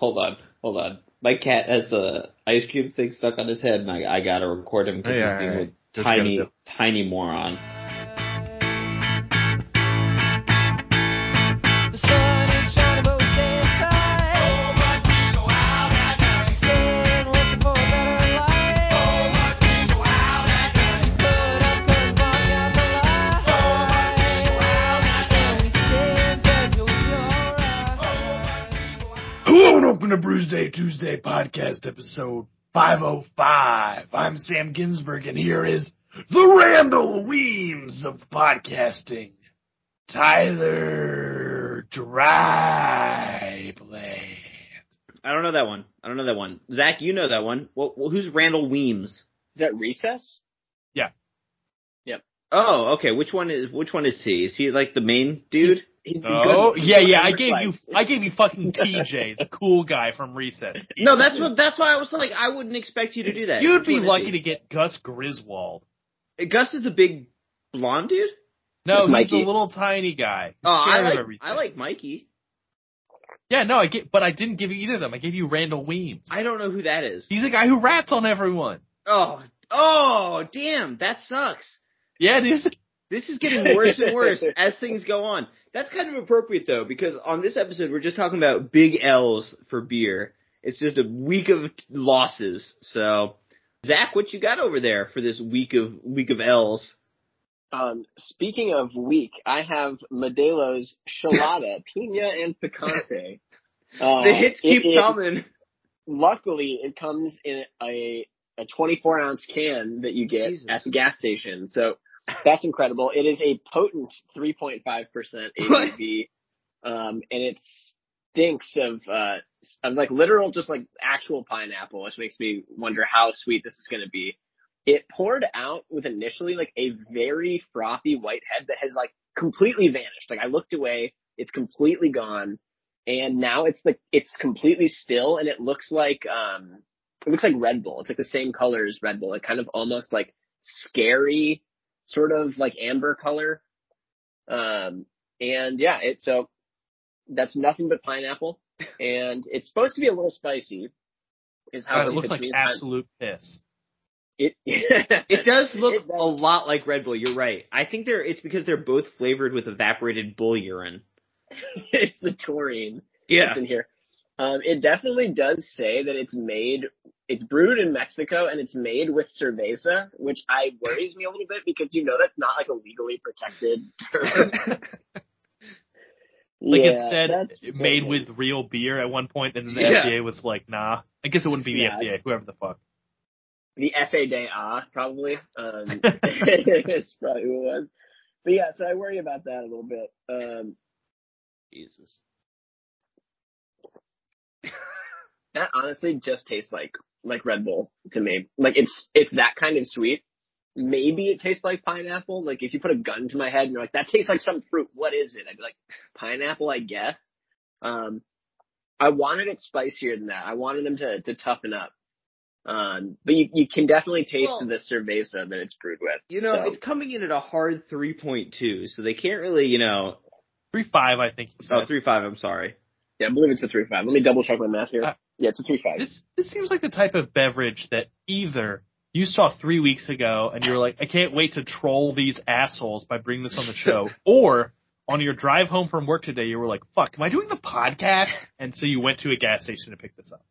hold on, hold on. My cat has a ice cream thing stuck on his head, and I, I gotta record him because Yeah, he's being alright. a tiny, tiny moron. Welcome to Bruise Day Tuesday podcast episode 505. I'm Sam Ginsburg and here is the Randall Weems of podcasting, Tyler Dryblade. I don't know that one. I don't know that one. Zach, you know that one. Well, well, who's Randall Weems? Is that recess? Yeah. Yep. Oh, okay. Which one is which one is he? Is he like the main dude? He's the Oh, good- yeah, yeah. I good gave you. I gave you fucking TJ, the cool guy from Recess. No, that's what. That's why I was like, I wouldn't expect you to do that. You'd be lucky to get Gus Griswald. Uh, Gus is a big blonde dude. No, That's he's Mikey. the little tiny guy. Oh, I like. everything. I like Mikey. Yeah, no, I get, but I didn't give you either of them. I gave you Randall Weems. I don't know who that is. He's the guy who rats on everyone. Oh, oh, damn, that sucks. Yeah, dude. This is getting worse and worse as things go on. That's kind of appropriate though, because on this episode we're just talking about big L's for beer. It's just a week of t- losses. So, Zach, what you got over there for this week of week of L's? Um, speaking of weak, I have Modelo's Chelada, Pina and Picante. Uh, the hits keep it- it- coming. Luckily, it comes in a a 24 ounce can that you get Jesus. at the gas station. So that's incredible. It is a potent 3.5% ABV, um, and it stinks of uh of like literal just like actual pineapple, which makes me wonder how sweet this is going to be. It poured out with initially like a very frothy white head that has like completely vanished. Like I looked away, it's completely gone, and now it's like it's completely still, and it looks like um it looks like Red Bull. It's like the same color as Red Bull. It kind of almost like scary, sort of like amber color. Um, and yeah, it so that's nothing but pineapple, and it's supposed to be a little spicy. Is how God, it it looks like means. absolute piss. It It does look It does. a lot like Red Bull. You're right. I think they're. It's because they're both flavored with evaporated bull urine. it's the taurine. Yeah. in here. Um, it definitely does say that it's made, it's brewed in Mexico and it's made with cerveza, which I worries me a little bit because you know that's not like a legally protected term. Like Yeah, it said, that's- made with real beer at one point, and then the Yeah. FDA was like, nah. I guess it wouldn't be the Yeah, FDA, whoever the fuck. the FADA probably. Um, it's probably who it was. But yeah, so I worry about that a little bit. Um, Jesus. That honestly just tastes like like Red Bull to me. Like it's it's that kind of sweet. Maybe it tastes like pineapple. Like if you put a gun to my head and you're like, that tastes like some fruit. What is it? I'd be like, pineapple, I guess. Um, I wanted it spicier than that. I wanted them to to toughen up. Um, but you you can definitely taste Well- the cerveza that it's brewed with. You know, So- it's coming in at a hard 3.2, so they can't really, you know, Three five, I think he said. oh, 3.5, I'm sorry. Yeah, I believe it's a three five. Let me double check my math here. Uh, yeah, it's a three five. This this seems like the type of beverage that either you saw three weeks ago and you were like, I can't wait to troll these assholes by bringing this on the show, or on your drive home from work today, you were like, fuck, am I doing the podcast? And so you went to a gas station to pick this up.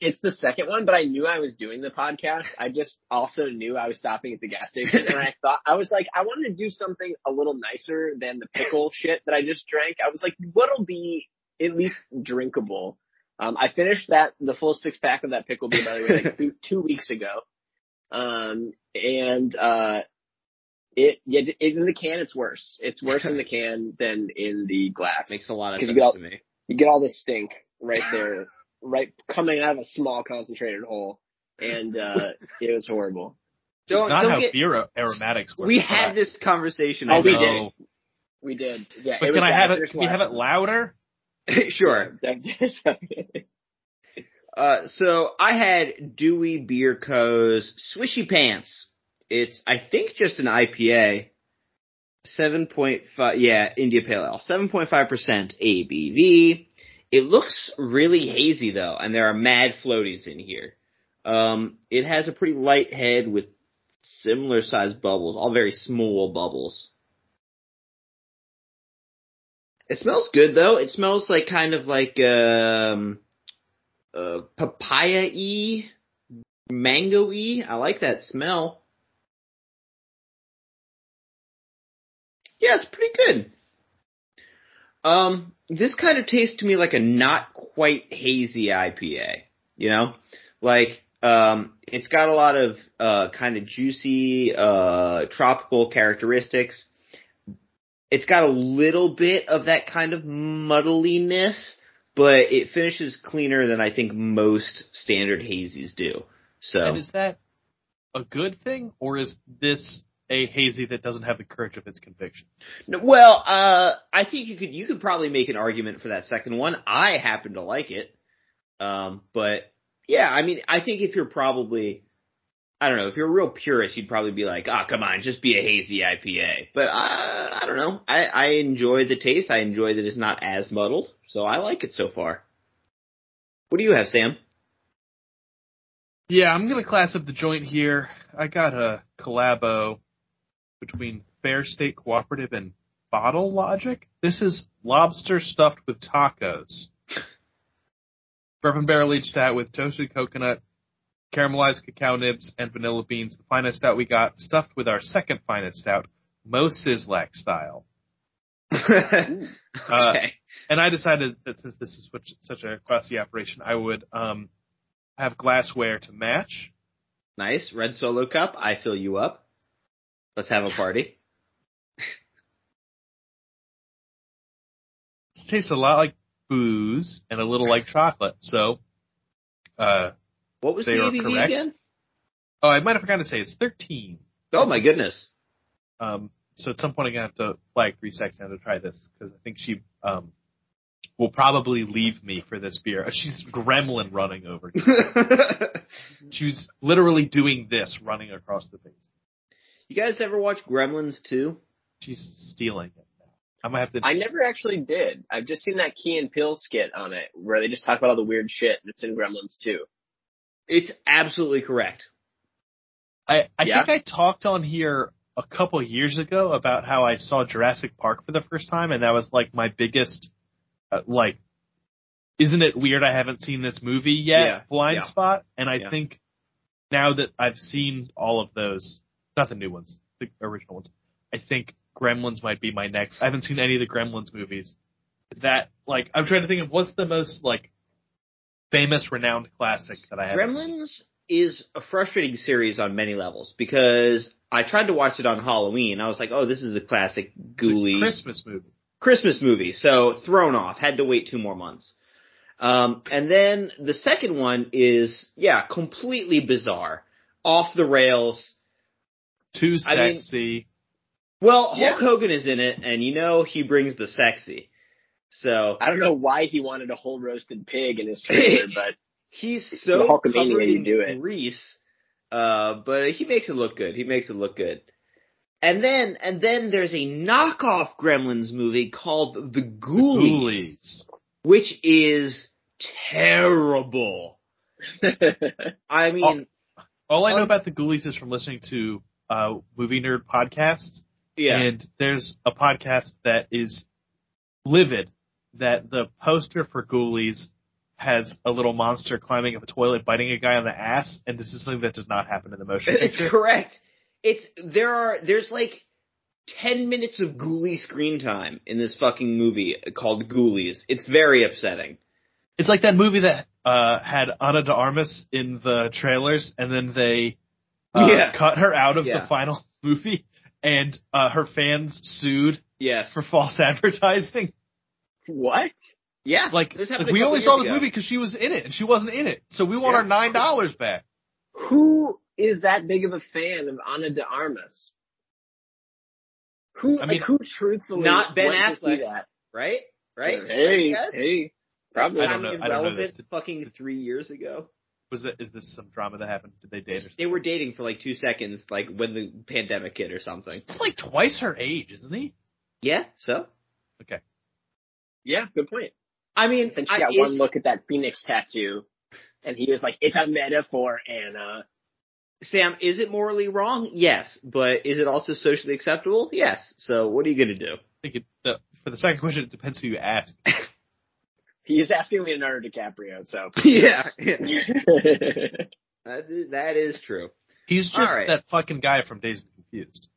It's the second one, but I knew I was doing the podcast. I just also knew I was stopping at the gas station, and I thought I was like, I wanted to do something a little nicer than the pickle shit that I just drank. I was like, what'll be at least drinkable? Um, I finished that the full six pack of that pickle beer by the way like two, two weeks ago, um, and uh, it yeah it, in the can it's worse. It's worse in the can than in the glass. Makes a lot of sense you got- to me. you get all the stink right there, right coming out of a small concentrated hole, and uh it was horrible. Don't, Not don't how get, beer aromatics work. we had this conversation. Oh, we did. We did, yeah. But it can was I have it? Can we have it louder? sure. Uh, so I had Dewey Beer Co.'s Swishy Pants. It's, I think, just an IPA. 7.5, yeah, India Pale Ale. 7.5% ABV. It looks really hazy though, and there are mad floaties in here. Um, it has a pretty light head with similar sized bubbles, all very small bubbles. It smells good though. It smells like kind of like um, uh, papaya y, mango y. I like that smell. Yeah, it's pretty good. Um, this kind of tastes to me like a not quite hazy IPA. You know, like um, it's got a lot of uh, kind of juicy uh, tropical characteristics. It's got a little bit of that kind of muddliness, but it finishes cleaner than I think most standard hazies do. So And is that a good thing, or is this a hazy that doesn't have the courage of its convictions? No, Well, uh, I think you could you could probably make an argument for that second one. I happen to like it, um, but yeah, I mean, I think if you're probably, I don't know, if you're a real purist, you'd probably be like, ah, come on, just be a hazy IPA. But uh, I don't know, I I enjoy the taste. I enjoy that it's not as muddled, so I like it so far. What do you have, Sam? Yeah, I'm gonna class up the joint here. I got a collabo between Fair State Cooperative and Bottle Logic. This is lobster stuffed with tacos. Bourbon barrel aged stout with toasted coconut, caramelized cacao nibs, and vanilla beans. The finest stout we got, stuffed with our second finest stout, Moe Szyslak style. okay. And I decided that since this is such, such a classy operation, I would um, have glassware to match. nice red solo cup. I fill you up. Let's have a party. Tastes a lot like booze and a little like chocolate. So, uh, What was They the are ABV again? oh, I might have forgotten to say it's 13. Oh my goodness. Um, so at some point I'm gonna have to flag three seconds to try this because I think she um will probably leave me for this beer. She's gremlin running over. She's literally doing this, running across the face. you guys ever watch Gremlins 2? She's stealing it. I'm gonna have to. I never actually did. I've just seen that Key and Peele skit on it where they just talk about all the weird shit that's in Gremlins too. It's absolutely correct. I, I Yeah? think I talked on here a couple years ago about how I saw Jurassic Park for the first time, and that was like my biggest, uh, like, isn't it weird I haven't seen this movie yet? Yeah, Blind yeah. spot, and I think now that I've seen all of those, not the new ones, the original ones, I think Gremlins might be my next. I haven't seen any of the Gremlins movies. Is that like I'm trying to think of what's the most like famous, renowned classic that I have. Gremlins is a frustrating series on many levels because I tried to watch it on Halloween. I was like, oh, this is a classic ghouly Christmas movie. Christmas movie. So thrown off. Had to wait two more months. Um, and then the second one is, yeah, completely bizarre. Off the rails. Too I mean- sexy. Well, Yeah. Hulk Hogan is in it, and you know he brings the sexy. So I don't know why he wanted a whole roasted pig in his trailer, but he's so Hulkamania covered in do it. grease, uh, but he makes it look good. He makes it look good. And then, and then there's a knockoff Gremlins movie called The Ghoulies, Ghoulies. which is terrible. I mean, All I know Um, about the Ghoulies is from listening to uh, Movie Nerd podcasts, yeah, and there's a podcast that is livid that the poster for Ghoulies has a little monster climbing up a toilet, biting a guy on the ass, and this is something that does not happen in the motion it's picture. correct. It's there are there's like ten minutes of Ghoulie screen time in this fucking movie called Ghoulies. It's very upsetting. It's like that movie that uh, had Ana de Armas in the trailers, and then they uh, Yeah. cut her out of Yeah. the final movie, and uh, her fans sued Yes. for false advertising. What? Yeah. Like, This like, we only saw this ago. movie because she was in it, and she wasn't in it, so we want Yeah. our nine dollars back. Who is that big of a fan of Ana de Armas? Who, I mean, mean, who truthfully not Ben Affleck. that? right? Right? Hey, hey, probably. I don't know. I don't know this. fucking three years ago. Was that is this some drama that happened? Did they date or something? They were dating for like two seconds, like when the pandemic hit or something. It's like twice her age, isn't he? Yeah, so? Okay. Yeah, good point. I mean, And she I, got is- one look at that phoenix tattoo, and he was like, "It's a metaphor, Anna." Sam, is it morally wrong? Yes, but is it also socially acceptable? Yes. So what are you gonna do? I think it, the, for the second question, it depends who you ask. He is asking Leonardo DiCaprio, so. yeah, that is, that is true. He's just right. that fucking guy from Dazed and Confused.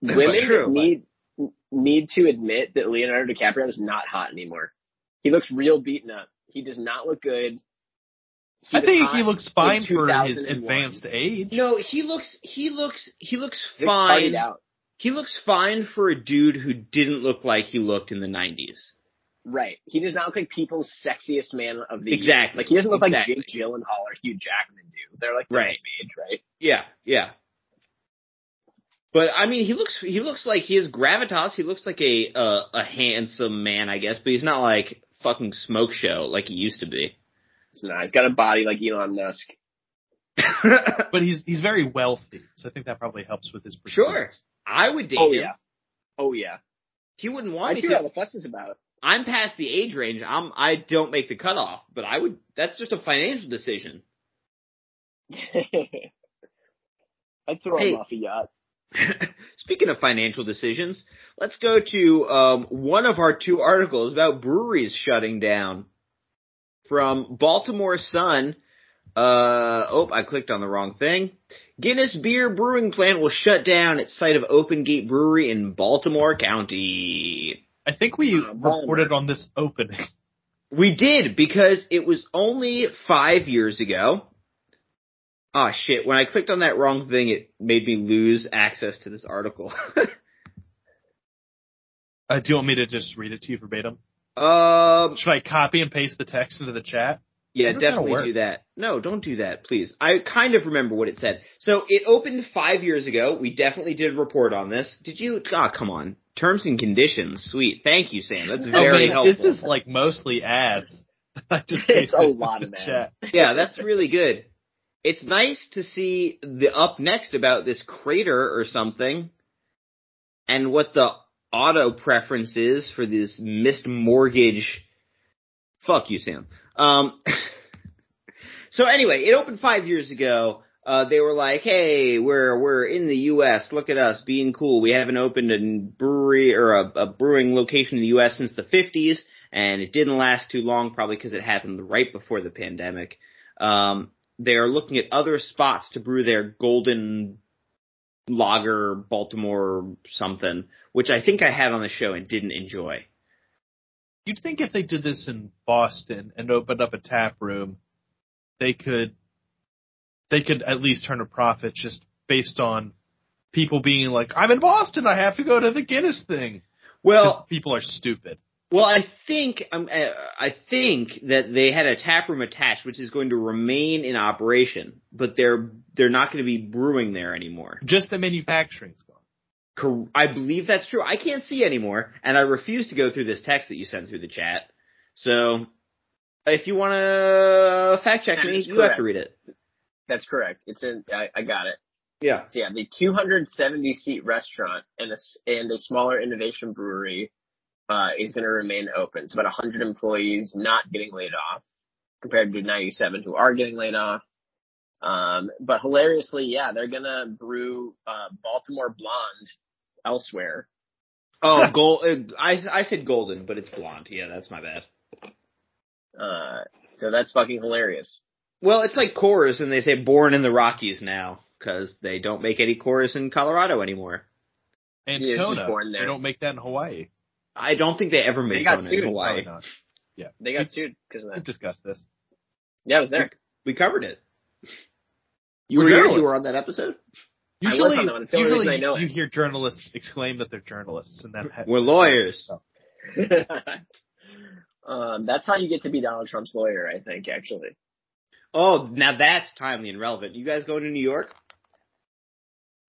Women true, but- need need to admit that Leonardo DiCaprio is not hot anymore. He looks real beaten up. He does not look good. He I think he looks fine for his advanced age. No, he looks he looks he looks He fine. out. He looks fine for a dude who didn't look like he looked in the nineties. Right. He does not look like people's sexiest man of the year. Exactly. Like he doesn't look Exactly. like Jake Gyllenhaal or Hugh Jackman do. They're like the Right. same age, right? Yeah, yeah. But I mean, he looks he looks like he has gravitas. He looks like a uh, a handsome man, I guess, but he's not like fucking smoke show like he used to be. So, nah, he's got a body like Elon Musk. But he's he's very wealthy, so I think that probably helps with his Sure. I would date Oh him. yeah. Oh yeah. He wouldn't I want me see to. how the fuss is about. I'm past the age range. I'm I don't make the cutoff, but I would. That's just a financial decision. I'd throw Hey. him off a yacht. Speaking of financial decisions, let's go to um, one of our two articles about breweries shutting down. From Baltimore Sun. Uh, oh, I clicked on the wrong thing. Guinness Beer Brewing Plant will shut down its site of Open Gate Brewery in Baltimore County. I think we Uh, reported on this opening. We did because it was only five years ago. Ah shit, when I clicked on that wrong thing, it made me lose access to this article. Uh, do you want me to just read it to you verbatim? um, Should I copy and paste the text into the chat? yeah, How does that definitely do that. No, don't do that, please. I kind of remember what it said. So it opened five years ago. We definitely did report on this. Did you? Ah, come on. Terms and conditions. Sweet. Thank you, Sam. That's very oh, man, helpful. This is like mostly ads. I just It's a lot of ads. chat. yeah, that's really good. It's nice to see the up next about this crater or something, and what the auto preference is for this missed mortgage. Fuck you, Sam. Um. so anyway, it opened five years ago. Uh, they were like, "Hey, we're we're in the U.S. Look at us being cool. We haven't opened a brewery or a, a brewing location in the U.S. since the '50s, and it didn't last too long, probably because it happened right before the pandemic." Um, they are looking at other spots to brew their golden lager Baltimore something, which I think I had on the show and didn't enjoy. You'd think if they did this in Boston and opened up a tap room, they could they could at least turn a profit just based on people being like, "I'm in Boston, I have to go to the Guinness thing." Well, people are stupid. Well, I think um, uh, I think that they had a tap room attached, which is going to remain in operation, but they're they're not going to be brewing there anymore. Just the manufacturing's gone. Cor- I believe that's true. I can't see anymore, and I refuse to go through this text that you sent through the chat. So, if you want to fact check That me, is you have to read it. That's correct. It's in. I, I got it. Yeah. So yeah, the 270 seat restaurant and a s- and a smaller innovation brewery uh, is going to remain open. It's about 100 employees not getting laid off compared to 97 who are getting laid off. Um, but hilariously, yeah, they're gonna brew uh, Baltimore Blonde elsewhere. Oh, gold. Uh, I I said golden, but it's blonde. Yeah, that's my bad. Uh, so that's fucking hilarious. Well, it's like Coors, and they say born in the Rockies now because they don't make any Coors in Colorado anymore. And He Kona, born there. they don't make that in Hawaii. I don't think they ever They make got Kona sued, in Hawaii. Probably not. They got sued because of that. We've discussed this. Yeah, I was there. We covered it. You We're were here. You were on that episode. I was Usually, on that one. It's usually reason I know you it. hear journalists exclaim that they're journalists, and then We're lawyers. um, that's how you get to be Donald Trump's lawyer, I think, actually. Oh, now that's timely and relevant. You guys going to New York?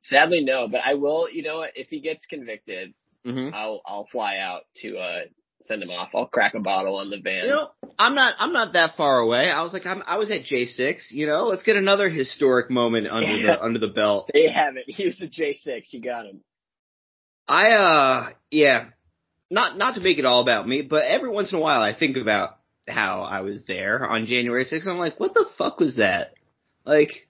Sadly, no, but I will. You know? If he gets convicted, Mm-hmm. I'll I'll fly out to uh send him off. I'll crack a bottle on the van. You know, I'm not. I'm not that far away. I was like, I'm, I was at J6. You know, let's get another historic moment under Yeah. the under the belt. they have it. He was a J six. You got him. I uh, yeah, not not to make it all about me, but every once in a while I think about how I was there on January 6th. I'm like, what the fuck was that? Like,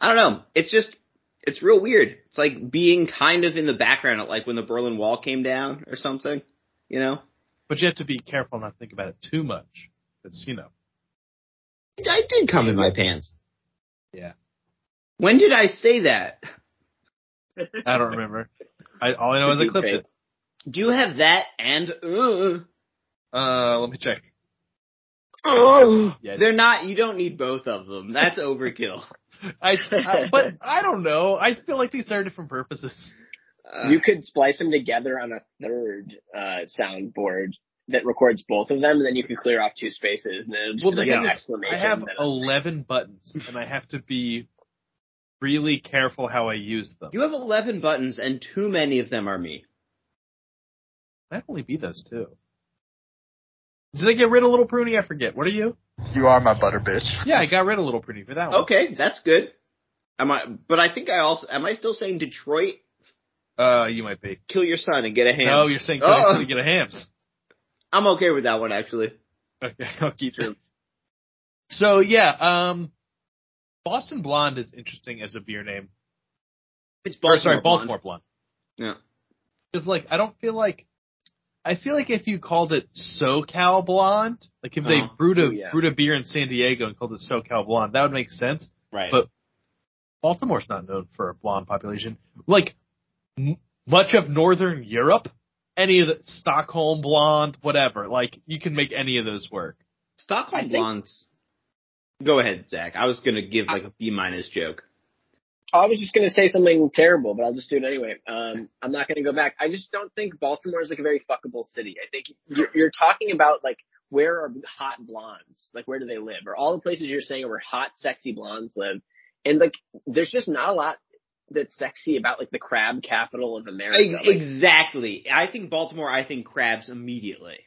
I don't know. It's just, it's real weird. It's like being kind of in the background like when the Berlin Wall came down or something, you know? But you have to be careful not to think about it too much. It's, you know, I did come in my pants. Yeah. When did I say that? I don't remember. I, all I know is I clipped it. Do you have that and uh? Uh, let me check. Oh, Yeah. They're not. You don't need both of them. That's overkill. I, I, but I don't know. I feel like these are different purposes. Uh, you could splice them together on a third uh, soundboard that records both of them, and then you could clear off two spaces, and then it'll Well, be the like an exclamation. I have then a- 11 buttons, and I have to be really careful how I use them. you have eleven buttons, and too many of them are me. Might only be those two. Did I get rid of Little Pruny? I forget. What are you? You are my butter bitch. Yeah, I got rid of Little Pretty for that one. Okay, that's good. Am I? But I think I also am. I still saying Detroit? Uh, you might be. Kill your son and get a ham. No, you're saying Oh. oh. to get a hams. I'm okay with that one actually. Okay, I'll keep it. So yeah, um, Boston Blonde is interesting as a beer name. It's Or, Baltimore. sorry, blonde. Baltimore Blonde. Yeah. Because like I don't feel like I feel like if you called it SoCal Blonde, like if they Uh-huh. brewed a Oh, yeah. brewed a beer in San Diego and called it SoCal Blonde, that would make sense. Right. But Baltimore's not known for a blonde population. Like m- much of Northern Europe, any of the Stockholm Blonde, whatever. Like you can make any of those work. I Stockholm think- blondes. Go ahead, Zach. I was gonna give like a B minus joke. I was just gonna say something terrible, but I'll just do it anyway. Um, I'm not gonna go back. I just don't think Baltimore is like a very fuckable city. I think you're, you're talking about like where are hot blondes? Like where do they live? Or all the places you're saying where hot, sexy blondes live, and like there's just not a lot that's sexy about like the crab capital of America. Like, exactly. I think Baltimore. I think crabs immediately.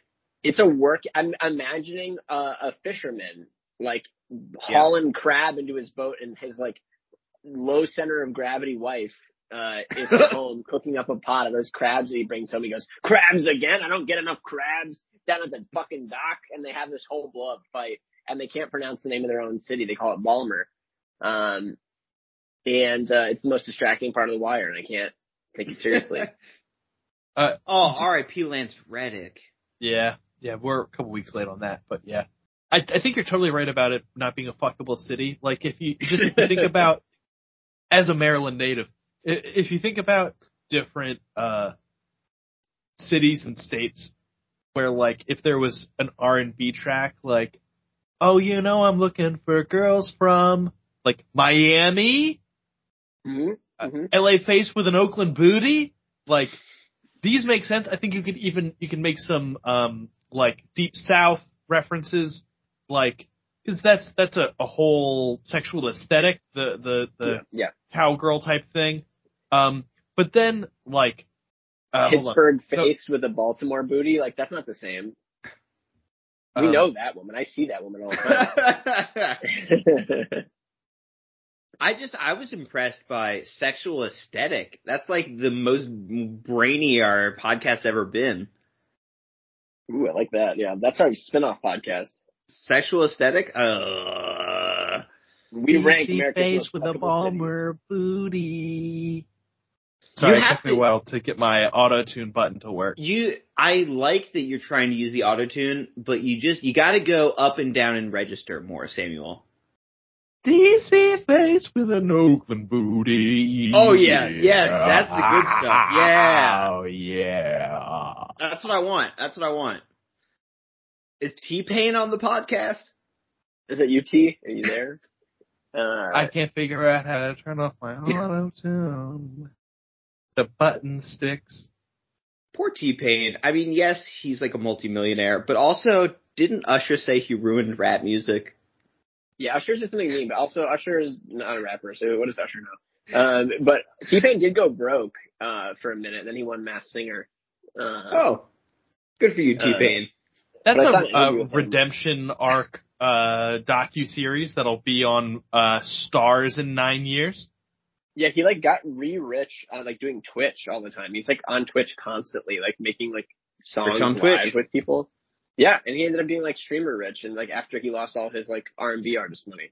it's a work. I'm imagining a, a fisherman like hauling crab into his boat, and his like low center of gravity wife uh is at home cooking up a pot of those crabs that he brings home. He goes, "Crabs again? I don't get enough crabs down at the fucking dock." And they have this whole blow up fight, and they can't pronounce the name of their own city. They call it Balmer. Um, and uh, it's the most distracting part of the wire, and I can't take it seriously. Uh, Oh, R.I.P. Lance Reddick. Yeah, yeah, we're a couple weeks late on that, but yeah, I, I think you're totally right about it not being a fuckable city. Like if you just think about as a Maryland native, if you think about different uh cities and states where like if there was an R and B track, like oh you know I'm looking for girls from like Miami, hmm hmm LA face with an Oakland booty. Like these make sense. I think you could even you can make some um like deep south references, like because that's that's a, a whole sexual aesthetic, the the the yeah. cowgirl type thing. Um, but then like uh, hold on. Pittsburgh No. face with a Baltimore booty, like that's not the same. We Um, know that woman. I see that woman all the time. I just I was impressed by sexual aesthetic. That's like the most brainy our podcast ever been. Ooh, I like that. Yeah, that's our spin-off podcast. Sexual aesthetic? Uh We rank America's face with a fuckable Balmer booty. Sorry, it have took me to- a while to get my auto tune button to work. you I like that you're trying to use the auto tune, but you just you gotta go up and down and register more, Samuel. DC face with an Oakland booty. Oh, yeah. Yes, that's the good stuff. Yeah. Oh yeah. That's what I want. That's what I want. Is T Pain on the podcast? Is it UT? Are you there? Uh, I can't figure out how to turn off my auto tune. The button sticks. Poor T Pain. I mean, yes, he's like a multimillionaire, but also didn't Usher say he ruined rap music? yeah, Usher just something mean, but also Usher is not a rapper, so what does Usher know? Um, but T-Pain did go broke uh, for a minute, then he won Masked Singer. Uh, Oh, good for you, T Pain. That's But I saw an a, a interview with redemption arc uh docu series that'll be on uh Starz in nine years. Yeah, he like got re-rich on like doing Twitch all the time. He's like on Twitch constantly, like making like songs on live Twitch. with people. Yeah, and he ended up being like streamer rich, and like after he lost all his like R and B artist money,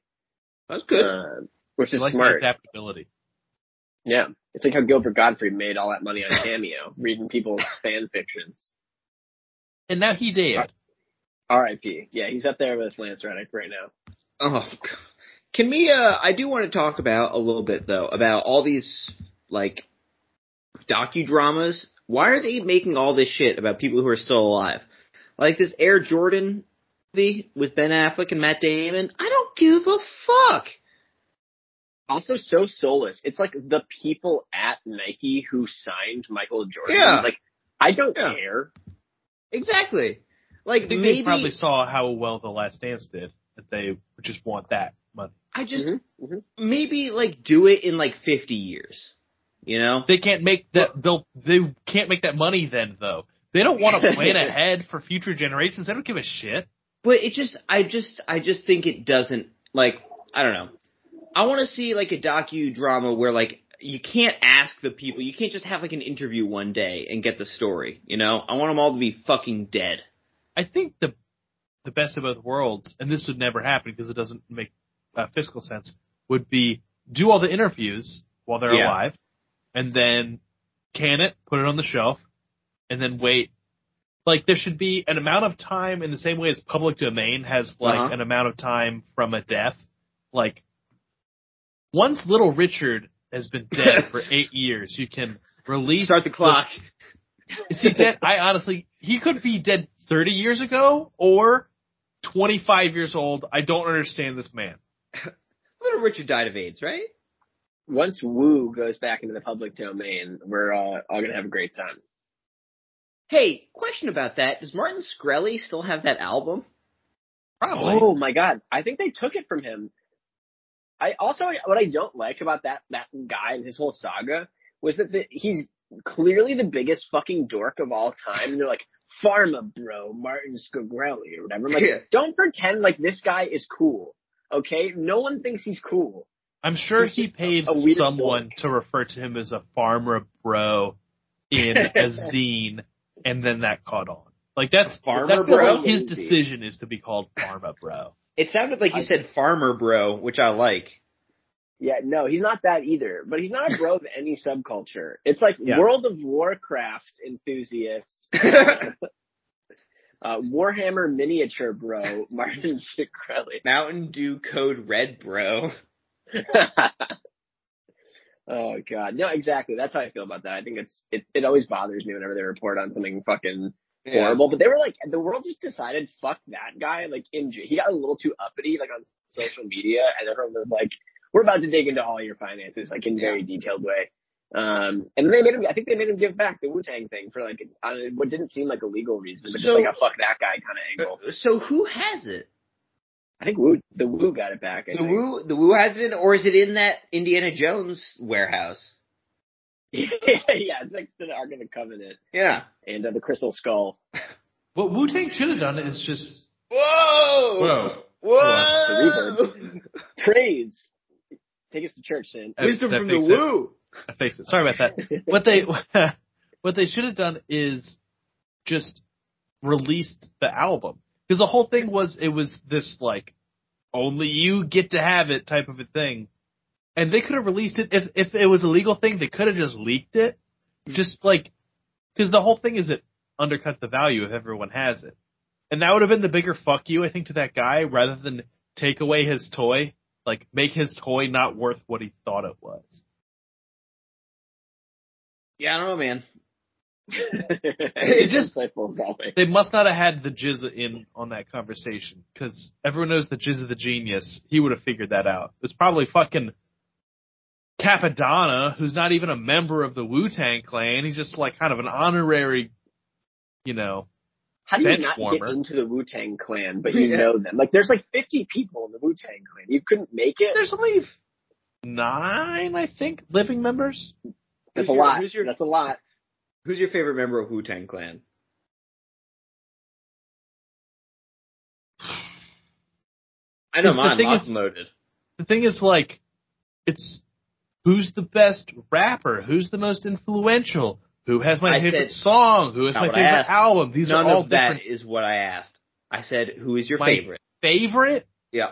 That's good. uh, which is like smart. adaptability. Yeah, it's like how Gilbert Gottfried made all that money on Cameo, reading people's fan fictions. And now he did. R.I.P. Yeah, he's up there with Lance Reddick right now. Oh, God. can we? Uh, I do want to talk about a little bit though about all these like docudramas. Why are they making all this shit about people who are still alive? Like this Air Jordan movie with Ben Affleck and Matt Damon. I don't give a fuck. Also, so soulless. It's like the people at Nike who signed Michael Jordan. Yeah. Like, I don't Yeah. care. Exactly. Like I think maybe they probably saw how well The Last Dance did. That they just want that money. I just Mhm, mhm. maybe like do it in like fifty years. You know? They can't make that. They'll. They can't make that money then, though. They don't want to plan ahead for future generations. They don't give a shit. But it just, I just, I just think it doesn't, like, I don't know. I want to see like a docudrama where like you can't ask the people, you can't just have like an interview one day and get the story. You know, I want them all to be fucking dead. I think the the best of both worlds, and this would never happen because it doesn't make uh, fiscal sense, would be do all the interviews while they're Yeah. alive, and then can it, put it on the shelf, and then wait. Like there should be an amount of time in the same way as public domain has like Uh-huh. an amount of time from a death. Like once Little Richard has been dead for eight years, you can release Start the clock. is he dead? I honestly, he could be dead 30 years ago or 25 years old. I don't understand this man. Little Richard died of AIDS, right? Once Woo goes back into the public domain, we're uh, all gonna have a great time. Hey, question about that. Does Martin Shkreli still have that album? Probably. Oh my god, I think they took it from him. I also what I don't like about that that guy and his whole saga was that the, he's clearly the biggest fucking dork of all time. And they're like, Pharma bro, Martin Scogrelli or whatever. Like, Yeah. don't pretend like this guy is cool. Okay? No one thinks he's cool. I'm sure He's he paid a weird someone dork. to refer to him as a farmer bro in a zine, and then that caught on. Like that's A farmer that's bro? like his decision is to be called Pharma bro. It sounded like you I- said farmer bro, which I like. Yeah, no, he's not that either. But he's not a bro of any subculture. It's like Yeah. World of Warcraft enthusiasts, uh, Warhammer miniature bro, Martin Shkreli. Mountain Dew Code Red bro. oh god, no, exactly. That's how I feel about that. I think it's it. It always bothers me whenever they report on something fucking horrible. But they were like, the world just decided, fuck that guy. Like, in he got a little too uppity, like on social media, and everyone was like, we're about to dig into all your finances, like in a very detailed way. Um, and then they made him. I think they made him give back the Wu Tang thing for like uh, what didn't seem like a legal reason, but So- just like a fuck that guy kind of angle. Uh, So who has it? I think Wu, the Wu got it back. I The think. Wu, the Wu has it, or is it in that Indiana Jones warehouse? yeah, it's next to the Ark of the Covenant Yeah. and uh, the Crystal Skull. What Wu Tang should have done is just Whoa! whoa. Whoa! Praise. Take us to church, then. Uh, Wisdom that from the makes it- Wu. I fixed it. Sorry about that. what they what they should have done is just released the album because the whole thing was it was this like only you get to have it type of a thing, and they could have released it if if it was a legal thing. They could have just leaked it, just like because the whole thing is it undercuts the value if everyone has it, and that would have been the bigger fuck you I think to that guy rather than take away his toy, like make his toy not worth what he thought it was. Yeah, I don't know, man. it just- insightful that way. they must not have had the GZA in on that conversation because everyone knows the GZA the genius. He would have figured that out. It was probably fucking Cappadonna, who's not even a member of the Wu Tang Clan. He's just like kind of an honorary, you know. How do you bench not warmer. get into the Wu Tang clan, but you Yeah. know them? Like, there's like 50 people in the Wu Tang clan. You couldn't make it. There's only nine, I think, living members. That's Who's a your- lot. who's your- That's a lot. Who's your favorite member of Wu Tang Clan? I know The mine. thing Lock is- and loaded. The thing is, like, it's who's the best rapper? Who's the most influential? Who has my I favorite said- song? Who has my favorite album? These None are all of that different. is what I asked. I said, who is your My- favorite? Favorite? Yeah.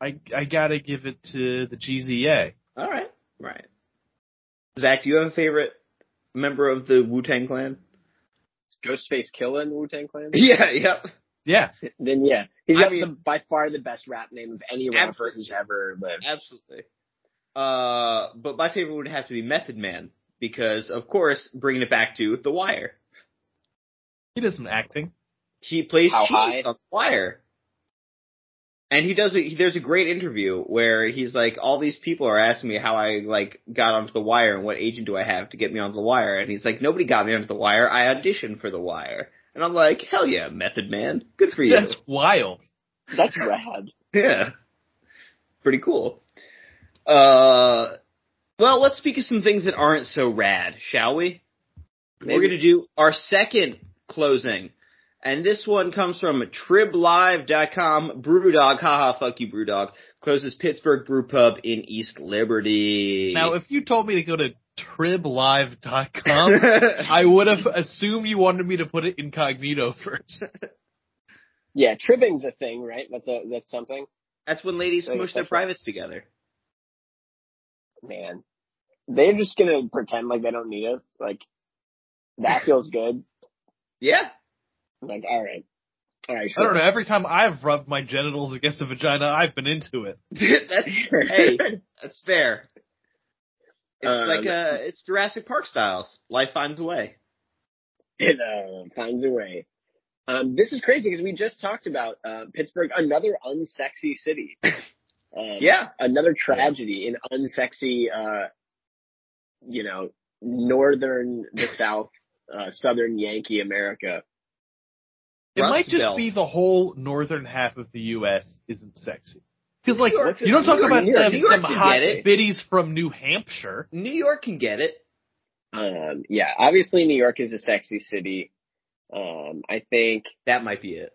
I I gotta give it to the GZA. All right. Right. Zach, do you have a favorite member of the Wu Tang Clan? Ghostface Killah in Wu Tang Clan. Yeah. Yep. Yeah. then yeah, he's got mean- the, by far the best rap name of any rapper who's ever lived. Absolutely. Uh, but my favorite would have to be Method Man because, of course, bringing it back to The Wire. He does some acting. He plays How Cheese on The Wire. And he does. A, he, there's a great interview where he's like, all these people are asking me how I like got onto the wire and what agent do I have to get me onto the wire. And he's like, nobody got me onto the wire. I auditioned for the wire. And I'm like, hell yeah, Method Man, good for you. That's wild. That's rad. Yeah. Pretty cool. Uh, well, let's speak of some things that aren't so rad, shall we? We're gonna do our second closing. And this one comes from triblive.com. Brewdog, haha, fuck you, Brewdog. Closes Pittsburgh Brew Pub in East Liberty. Now, if you told me to go to triblive.com, I would have assumed you wanted me to put it incognito first. Yeah, tribbing's a thing, right? That's a that's something. That's when ladies Like, smush their privates together. Man, they're just gonna pretend like they don't need us. Like that feels good. Yeah. Like all right, all right. I don't know. Every time I've rubbed my genitals against a vagina, I've been into it. that's, hey, that's fair. It's Um, like uh it's Jurassic Park styles. Life finds a way. it uh, finds a way. Um, this is crazy because we just talked about uh, Pittsburgh, another unsexy city. Um, Yeah. another tragedy in unsexy, uh, you know, northern, the south, uh, southern Yankee America. It Rust might just Belt. be the whole northern half of the U.S. isn't sexy. Because like York- you don't talk York- about New York- them, them hot biddies from New Hampshire. New York can get it. Um, yeah, obviously New York is a sexy city. Um, I think, That might be it.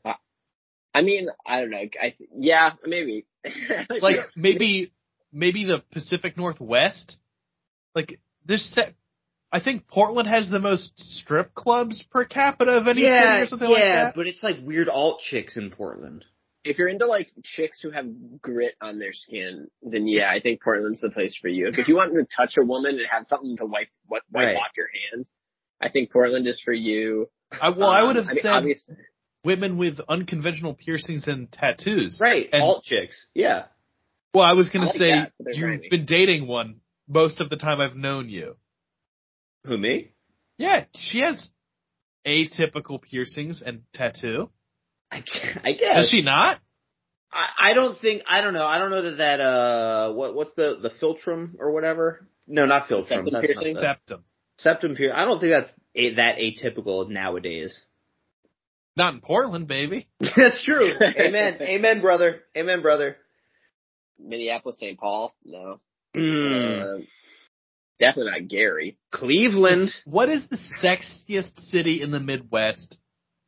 I mean, I don't know. I, yeah, maybe. Like maybe maybe the Pacific Northwest. Like there's se- I think Portland has the most strip clubs per capita of any city yeah, or something yeah, like that. Yeah, but it's like weird alt chicks in Portland. if you're into like chicks who have grit on their skin, then yeah, I think Portland's the place for you. If you want to touch a woman and have something to wipe wipe, wipe Right. off your hand, I think Portland is for you. I, well, I would have Um, mean, said obviously, women with unconventional piercings and tattoos. Right, And- alt chicks. Yeah. Well, I was going I to like say that, you've grimy. been dating one most of the time I've known you. Who me? Yeah, she has atypical piercings and tattoo. I, I guess. Does she not? I, I don't think. I don't know. I don't know that that uh what what's the the philtrum or whatever. No, not philtrum. Septum That's piercing? not the- Septum. septum piercing. I don't think that's a, that atypical nowadays. Not in Portland, baby. that's true. Amen. Amen, brother. Amen, brother. Minneapolis, St. Paul, no. Mm. Uh, definitely not Gary. Cleveland. What is the sexiest city in the Midwest?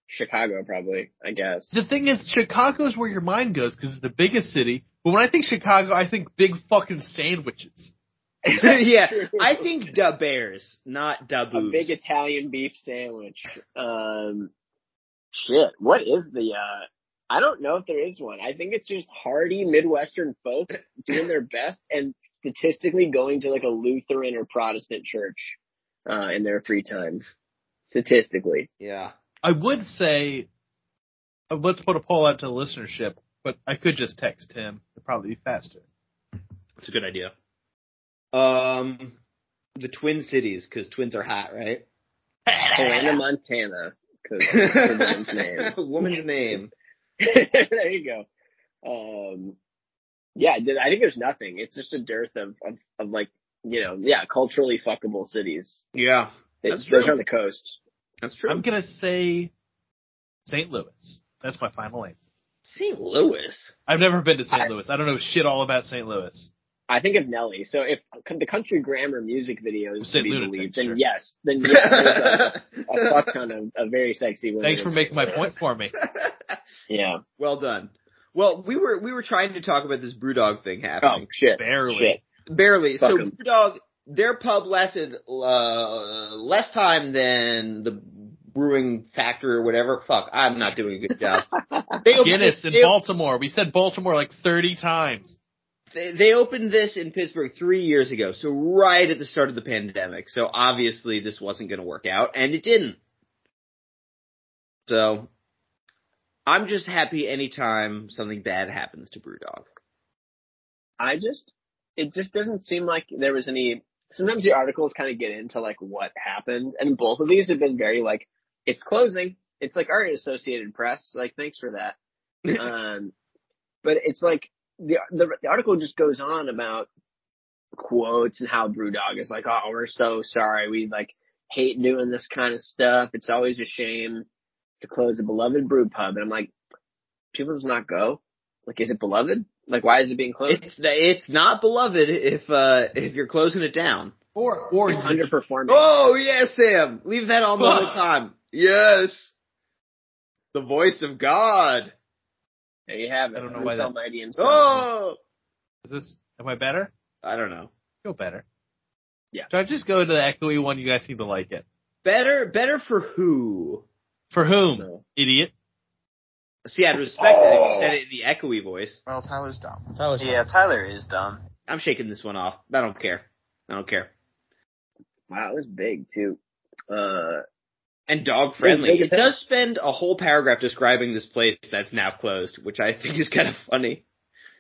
Chicago, probably. I guess. The thing is, Chicago's where your mind goes because it's the biggest city. But when I think Chicago, I think big fucking sandwiches. yeah, I think da bears, not da a big Italian beef sandwich. Um, shit. What is the? uh I don't know if there is one. I think it's just hardy Midwestern folks doing their best and statistically going to like a Lutheran or Protestant church uh in their free time. Statistically, yeah. I would say, uh, let's put a poll out to the listenership, but I could just text him. It'd probably be faster. That's a good idea. Um, the Twin Cities, because twins are hot, right? Helena, Montana. 'cause that's her woman's name. Woman's name. there you go. Um, yeah, I think there's nothing. It's just a dearth of, of, of like, you know, yeah, culturally fuckable cities. Yeah, It, That's those true. are on the coast. that's true. I'm gonna say St. Louis. That's my final answer. St. Louis. I've never been to St. I- Louis. I don't know shit all about St. Louis. I think of Nelly. So if the country grammar music videos St. to be Lunatic, believed, then sure. yes, then yeah, there's a, a fuck ton of, of very sexy women. Thanks for making my point for me. Yeah. well done. Well, we were we were trying to talk about this BrewDog thing happening. Oh happening. shit. Barely. Shit. Barely. Fuck so 'em. BrewDog, their pub lasted uh, less time than the brewing factory or whatever. Fuck, I'm not doing a good job. They opened Guinness this- in they- Baltimore. We said Baltimore like 30 times. they, they opened this in Pittsburgh three years ago, so right at the start of the pandemic. So obviously this wasn't going to work out, and it didn't. So I'm just happy anytime something bad happens to BrewDog. I just, it just doesn't seem like there was any. Sometimes the articles kind of get into like what happened, and both of these have been very like, it's closing. It's like, all right, Associated Press, like thanks for that. um, but it's like the, the the article just goes on about quotes and how BrewDog is like, oh, we're so sorry. We like hate doing this kind of stuff. It's always a shame to close a beloved brew pub. And I'm like, people does not go. Like, is it beloved? Like, why is it being closed? It's it's not beloved if uh if you're closing it down. Or, or It's underperforming. Oh yes, Sam. Leave that on the whole time. Yes. The voice of God. There you have it. I don't know Bruce why that- Almighty himself. Oh. is this, am I better? I don't know. Feel better. Yeah. Should I just go to the echoey one? You guys seem to like it. Better, better for who? For whom? No. Idiot. See, I'd respect it if Oh. you said it in the echoey voice. Well, Tyler's dumb. Tyler's Yeah, Tyler is dumb. I'm shaking this one off. I don't care. I don't care. Wow, it was big too. Uh, And dog friendly. big It does spend a whole paragraph describing this place that's now closed, which I think is kind of funny.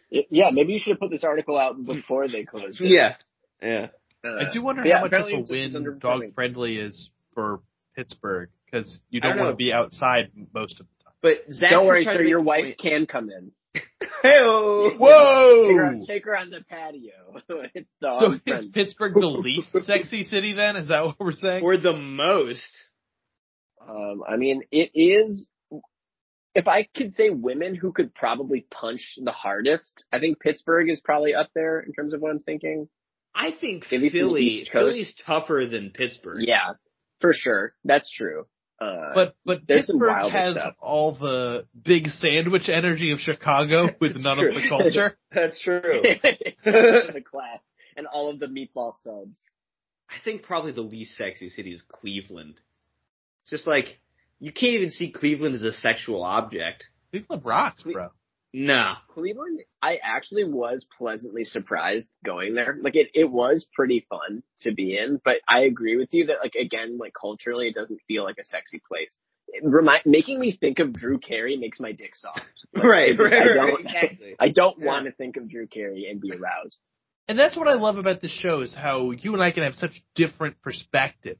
it- yeah, maybe you should have put this article out before they closed. It. Yeah. Yeah. Uh, I do wonder yeah, how much of a win dog friendly is for Pittsburgh because you don't don't want know. to be outside most of the time. But Zach Don't worry, sir. Your wife point- can come in. Hey-oh. Take her, Whoa! take her on the patio. it's dog So is friendly. Pittsburgh the least sexy city then? Is that what we're saying? Or the most. Um, I mean, it is. If I could say women who could probably punch the hardest, I think Pittsburgh is probably up there in terms of what I'm thinking. I think At least in the Philly, Philly's tougher than Pittsburgh. Yeah, for sure. That's true. Uh, But but There's some Pittsburgh has stuff. all the big sandwich energy of Chicago with none true. of the culture. That's true. the class and all of the meatball subs. I think probably the least sexy city is Cleveland. It's just like you can't even see Cleveland as a sexual object. Cleveland rocks, bro. Nah. Cleveland, I actually was pleasantly surprised going there. Like it, it was pretty fun to be in, but I agree with you that like again, like culturally, it doesn't feel like a sexy place. It remind, making me think of Drew Carey makes my dick soft. Like, right, just- right, I don't, exactly. I don't Yeah. want to think of Drew Carey and be aroused. And that's what I love about this show is how you and I can have such different perspectives.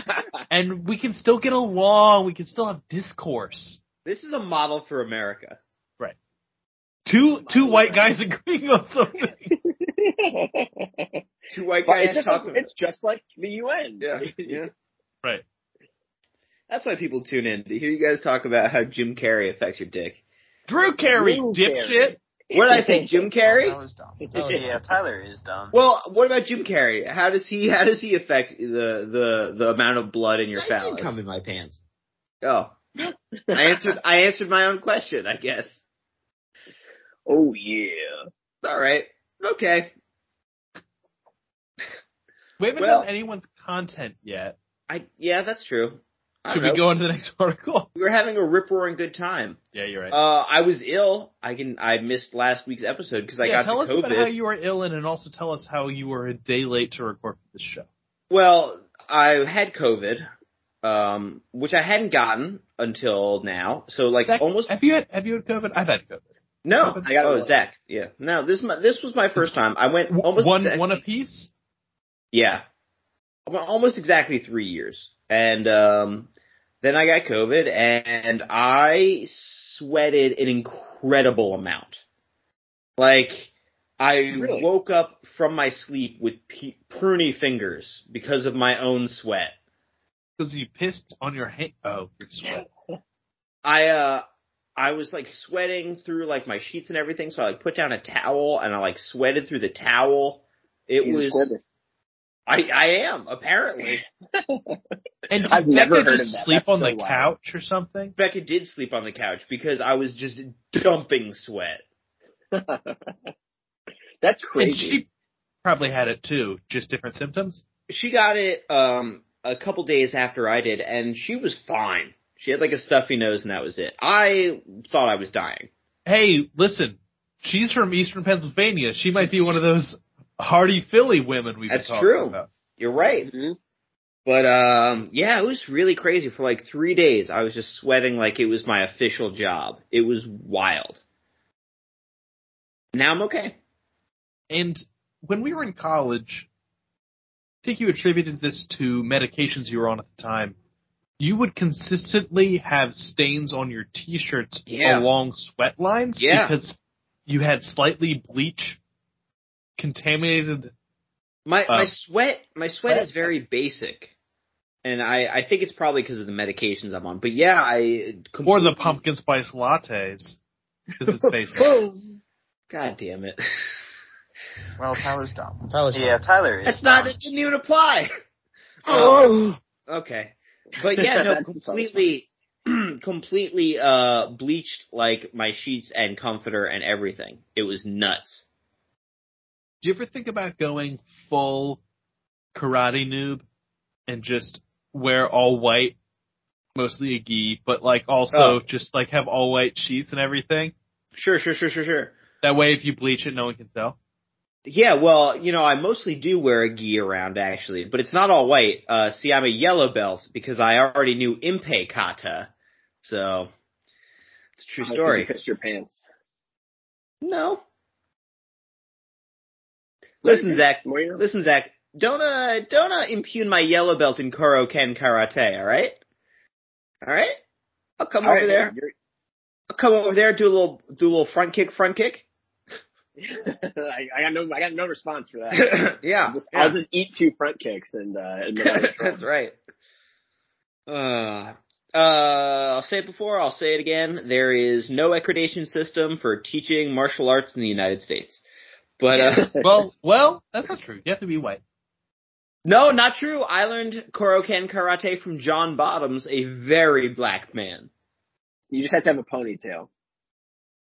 and we can still get along, we can still have discourse. This is a model for America. Two two white guys agreeing on something. Two white guys it's just like, talking. it's just like the UN. yeah, yeah. Right. That's why people tune in to hear you guys talk about how Jim Carrey affects your dick. Drew Carey, Drew dipshit. Carey. What did I say, Jim Carey? Tyler's dumb. Oh yeah, Tyler is dumb. Well, what about Jim Carrey? How does he how does he affect the the the amount of blood in your I didn't phallus? come in my pants. Oh, I answered I answered my own question. I guess. Oh yeah. All right. Okay. We haven't Well- done anyone's content yet. I yeah, that's true. I Should we know. go on to the next article? We're having a rip roaring good time. Yeah, you're right. Uh, I was ill. I can I missed last week's episode because I yeah, got tell us the about how you were ill and, and also tell us how you were a day late to record for this show. Well, I had COVID, um, which I hadn't gotten until now. So like Zach, almost have you had have you had COVID? I've had COVID. No. I got oh. Zach. Yeah. No, this my, this was my first time. I went almost one exact- one apiece. Yeah. Almost exactly three years. And um then I got COVID and I sweated an incredible amount. Like I Really? woke up from my sleep with pe- pruny fingers because of my own sweat. Because you pissed on your hand. Oh, your sweat. I uh I was like sweating through like my sheets and everything, so I like put down a towel and I like sweated through the towel. It Jesus was Christ. I I am apparently. And did I've never heard just of that. sleep That's on so the wild. couch or something? Becca did sleep on the couch because I was just dumping sweat. That's And crazy. she probably had it too, just different symptoms. She got it um a couple days after I did, and she was fine. She had like a stuffy nose, and that was it. I thought I was dying. Hey, listen, she's from Eastern Pennsylvania. She might be one of those hardy Philly women we've That's been talking true. about. You're right. Mhm. But um yeah, it was really crazy. For like three days I was just sweating like it was my official job. It was wild. Now I'm okay. And when we were in college, I think you attributed this to medications you were on at the time. You would consistently have stains on your t-shirts Yeah. along sweat lines Yeah. because you had slightly bleach contaminated. My my Um, sweat my sweat is very basic. And I, I think it's probably because of the medications I'm on. But yeah, I Or the pumpkin spice lattes. Because it's basic. God damn it. Well, Tyler's dumb. Tyler's Yeah, Tyler is That's not it didn't even apply. Oh. Okay. But yeah, no, completely, completely, uh, bleached like my sheets and comforter and everything. It was nuts. Do you ever think about going full karate noob and just wear all white, mostly a gi, but like also Oh. just like have all white sheets and everything? Sure, sure, sure, sure, sure. That way, if you bleach it, no one can tell. Yeah, well, you know, I mostly do wear a gi around actually, but it's not all white. Uh, see, I'm a yellow belt because I already knew Impe Kata. So, it's a true story. You pissed your pants. No. Listen, Zach? Listen, Zach, don't uh, don't uh, impugn my yellow belt in Kuro Ken Karate, all right? All right? I'll come All over right, there. you're- I'll come over there, do a little do a little front kick, front kick. I, I got no, I got no response for that. yeah, I'll just, yeah. I'll just eat two front kicks and uh, admit I was that's right. Uh, uh, I'll say it before, I'll say it again. There is no accreditation system for teaching martial arts in the United States. But uh, Well, well, that's not true. You have to be white. no, not true. I learned Koroken Karate from John Bottoms, a very black man. you just have to have a ponytail.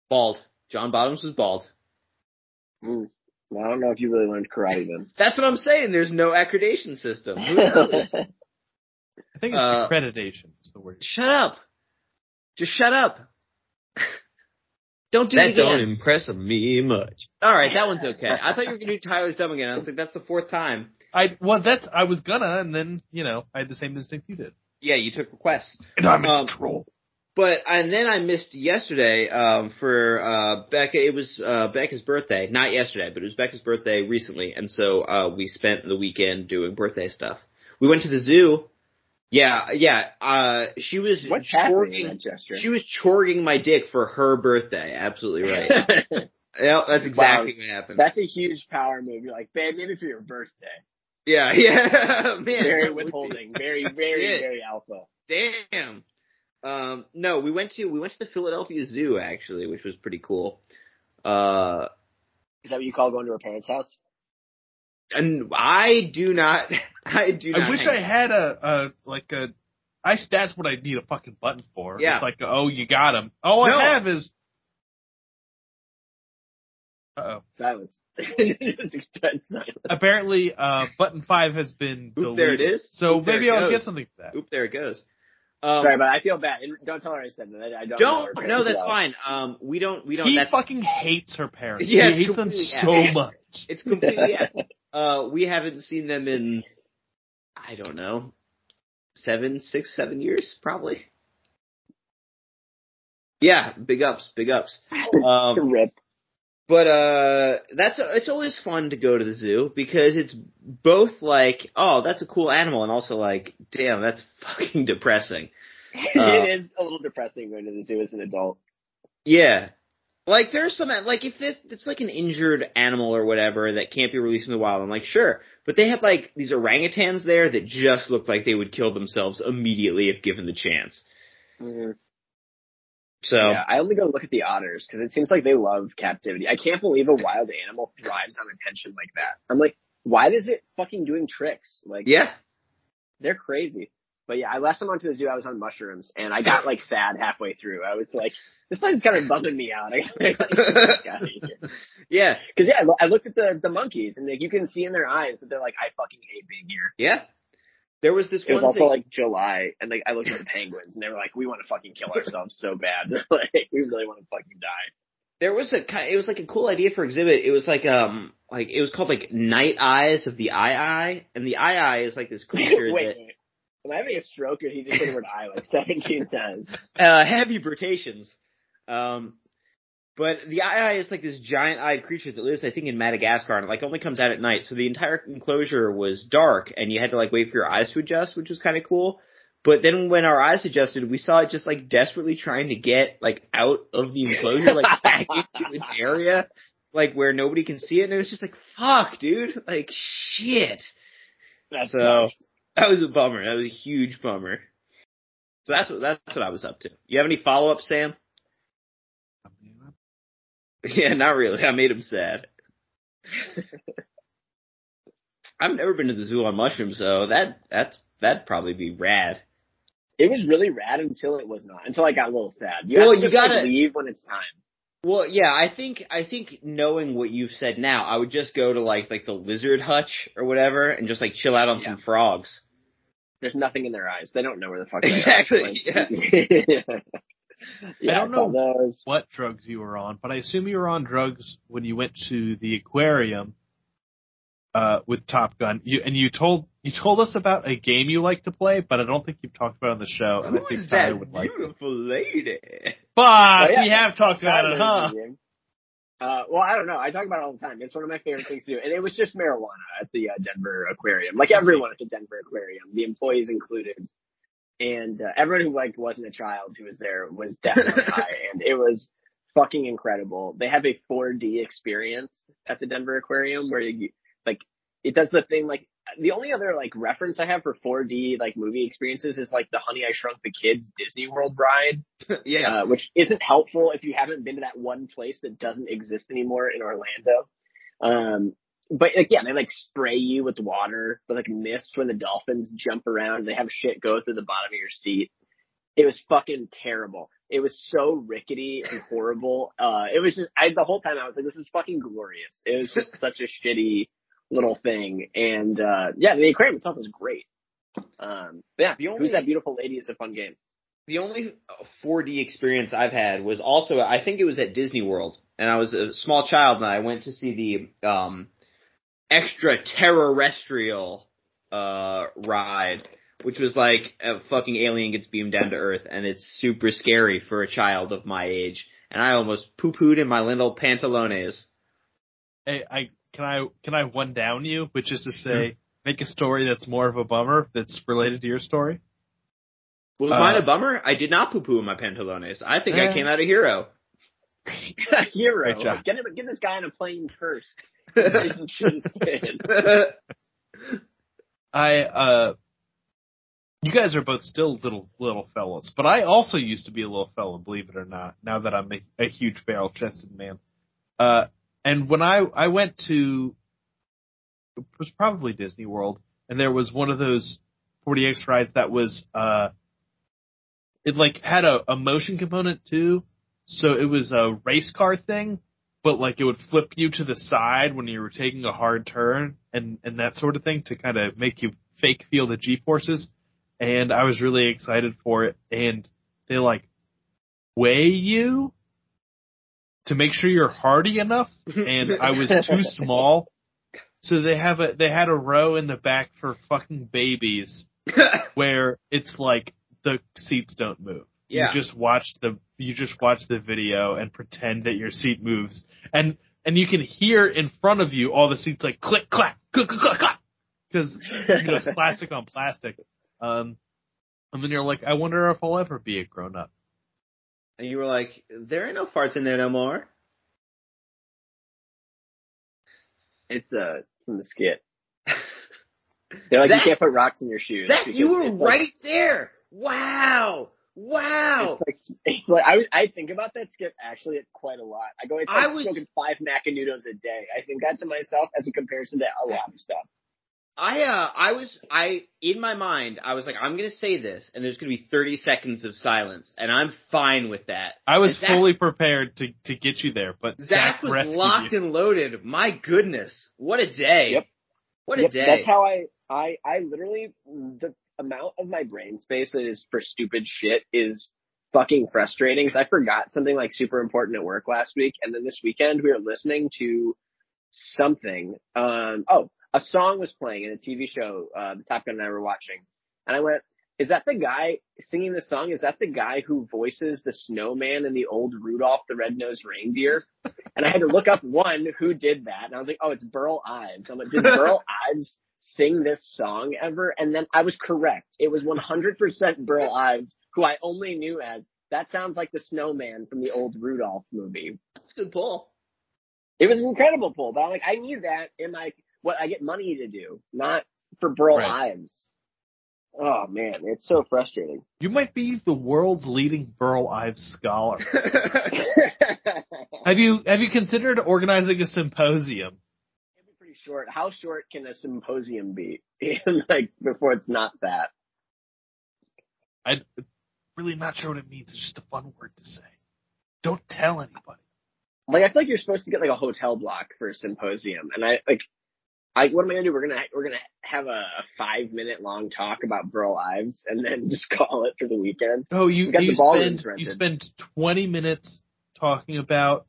Bald. John Bottoms was bald. Mm. Well, I don't know if you really learned karate then. That's what I'm saying. There's no accreditation system. Who knows? I think it's Uh, accreditation is the word. shut up. Just shut up. don't do That it again. don't impress me much. All right, that one's okay. I thought you were gonna do Tyler's dumb again. I was like, that's the fourth time. I well, that's I was gonna, and then you know I had the same instinct you did. Yeah, you took requests. And I'm in Um, control. But and then I missed yesterday um, for uh, Becca. It was uh, Becca's birthday, not yesterday, but it was Becca's birthday recently, and so uh, we spent the weekend doing birthday stuff. We went to the zoo. Yeah, yeah. Uh, she was What's chorging. She was chorging my dick for her birthday. Absolutely right. yeah, that's exactly what happened. That's a huge power move. You're like, babe, maybe for your birthday. yeah, yeah, man. Very that would be- withholding. Very, very, very alpha. Damn. Um, no, we went to we went to the Philadelphia Zoo actually, which was pretty cool. Uh, Is that what you call going to a parent's house? and I do not, I do not. I wish I had a, a like a. I that's what I need a fucking button for. Yeah. It's like oh you got him. All No. I have is. Uh oh. Silence. Silence. Apparently, uh, button five has been. Oop, there it deleted. So Oop, maybe I'll goes. get something for that. Oop, there it goes. Um, Sorry, but I feel bad. And Don't tell her I said that. I, I don't. know don't. her No, that's well. fine. Um, we don't. We don't. he fucking hates her parents. Yeah, he hates them so yeah. much. it's completely. yeah. Uh, we haven't seen them in. I don't know. Seven, six, seven years, probably. Yeah, big ups, big ups. Um, Rip. But uh that's it's always fun to go to the zoo because it's both like, oh, that's a cool animal and also like, damn, that's fucking depressing. Uh, it is a little depressing going to the zoo as an adult. Yeah. Like there's some like if it, it's like an injured animal or whatever that can't be released in the wild, I'm like, sure. But they had like these orangutans there that just looked like they would kill themselves immediately if given the chance. So Yeah, I only go look at the otters because it seems like they love captivity. I can't believe a wild animal thrives on attention like that. I'm like, why is it fucking doing tricks? Like, yeah. they're crazy. But yeah, I last time I went to the zoo, I was on mushrooms and I got like sad halfway through. I was like, this place is kind of bumming me out. I gotta like, get the fuck out of here. yeah. Cause yeah, I I looked at the, the monkeys and like you can see in their eyes that they're like, I fucking hate being here. Yeah. There was this It was also thing. like July, and like I looked at the Penguins, and they were like, "We want to fucking kill ourselves so bad, like we really want to fucking die." there was a it was like a cool idea for exhibit. It was like um like it was called like Night Eyes of the Eye Eye, and the aye-aye is like this creature wait, that wait. Am I having a stroke, or he just said the word "eye" like seventeen times? uh, heavy brutations. Um, but the aye-aye is like this giant eyed creature that lives, I think, in Madagascar, and it like only comes out at night. So the entire enclosure was dark, and you had to like wait for your eyes to adjust, which was kind of cool. But then when our eyes adjusted, we saw it just like desperately trying to get like out of the enclosure, like back into its area, like where nobody can see it. And it was just like, fuck, dude, like shit. That's So- nuts. That was a bummer. That was a huge bummer. So that's what that's what I was up to. You have any follow up, Sam? Yeah, not really. I made him sad. I've never been to the zoo on mushrooms, so that that's that'd probably be rad. It was really rad until it was not. Until I got a little sad. You Well, have to you just, gotta- leave when it's time. Well, yeah, I think I think knowing what you've said now, I would just go to like like the lizard hutch or whatever and just like chill out on some frogs. There's nothing in their eyes. They don't know where the fuck they Exactly, are. yeah. yeah, I don't saw know. those. what drugs you were on, but I assume you were on drugs when you went to the aquarium uh, with Top Gun. You and you told you told us about a game you like to play, but I don't think you've talked about it on the show, and I think Who's Tyler that would like. beautiful lady? But Oh, yeah. we have talked about it, huh? Game. Uh, well, I don't know. I talk about it all the time. It's one of my favorite things to do. And it was just marijuana at the uh, Denver Aquarium. Like everyone at the Denver Aquarium, the employees included. And uh, everyone who like wasn't a child who was there was definitely high. And it was fucking incredible. They have a 4D experience at the Denver Aquarium where you, like, it does the thing like, the only other like reference I have for 4D like movie experiences is like the Honey I Shrunk the Kids Disney World ride yeah. uh, which isn't helpful if you haven't been to that one place that doesn't exist anymore in Orlando. Um, but like, yeah, they like spray you with water, with like mist when the dolphins jump around. And they have shit go through the bottom of your seat. It was fucking terrible. It was so rickety and horrible. Uh, it was just, I, the whole time I was like, this is fucking glorious. It was just such a shitty little thing. And, uh, yeah, the aquarium itself was great. Um, but yeah, The only- Who's That Beautiful Lady is a fun game. the only 4D experience I've had was also I think it was at Disney World, and I was a small child and I went to see the um, extraterrestrial uh, ride, which was like a fucking alien gets beamed down to Earth, and it's super scary for a child of my age, and I almost poo pooed in my little pantalones. Hey, I can I can I one down you, which is to say, make a story that's more of a bummer that's related to your story. Was Uh, mine a bummer? I did not poo poo in my pantalones. I think I Eh. came out a hero. Hero. Get him, get this guy on a plane first. I uh you guys are both still little little fellas, but I also used to be a little fella, believe it or not. Now that I'm a, a huge barrel chested man, uh, and when I I went to it was probably Disney World, and there was one of those 4D rides that was uh it like had a, a motion component too, so it was a race car thing, but like it would flip you to the side when you were taking a hard turn and and that sort of thing to kind of make you fake feel the G forces. And I was really excited for it. And they like weigh you to make sure you're hardy enough. And I was too small, so they have a they had a row in the back for fucking babies where it's like the seats don't move. Yeah. You just watch the you just watch the video and pretend that your seat moves. And and you can hear in front of you all the seats like click clack click click clack clack because you know it's plastic on plastic. Um and then you're like, I wonder if I'll ever be a grown up. and you were like, "There ain't no farts in there no more." It's uh from the skit. They're like, Zach- you can't put rocks in your shoes. Zach, you were it's like- right there. Wow. Wow. It's like it's like I I think about that skip actually quite a lot. I go, it's like I was- smoking five macanudos a day. I think that to myself as a comparison to a lot of stuff. I uh I was I in my mind I was like I'm gonna say this and there's gonna be 30 seconds of silence and I'm fine with that. I was Zach- fully prepared to to get you there, but Zach Zach, was locked you. and loaded. My goodness, what a day! Yep. What a Yep, day! That's how I I I literally the amount of my brain space that is for stupid shit is fucking frustrating. Cause I forgot something like super important at work last week, and then this weekend we were listening to something. Um, oh, a song was playing in a TV show. Uh, the Top Gun and I were watching, and I went, "Is that the guy singing the song? Is that the guy who voices the snowman in the old Rudolph the Red-Nosed Reindeer?" And I had to look up one who did that, and I was like, "Oh, it's Burl Ives." I'm like, "Did Burl Ives sing this song ever?" And then I was correct. It was 100% Burl Ives, who I only knew as that sounds like the snowman from the old Rudolph movie. That's a good pull. It was an incredible pull, but I'm like, I need that in my what I get money to do, not for Burl Right. Ives. Oh man, it's so frustrating. You might be the world's leading Burl Ives scholar. Have you have you considered organizing a symposium? It'd be pretty short. How short can a symposium be? like before it's not that. I'm really not sure what it means. It's just a fun word to say. Don't tell anybody. Like I feel like you're supposed to get like a hotel block for a symposium, and I like. I, what am I gonna do? We're gonna we're gonna have a, a five minute long talk about Burl Ives, and then just call it for the weekend. Oh, you We got you the ballrooms spend you spend 20 minutes talking about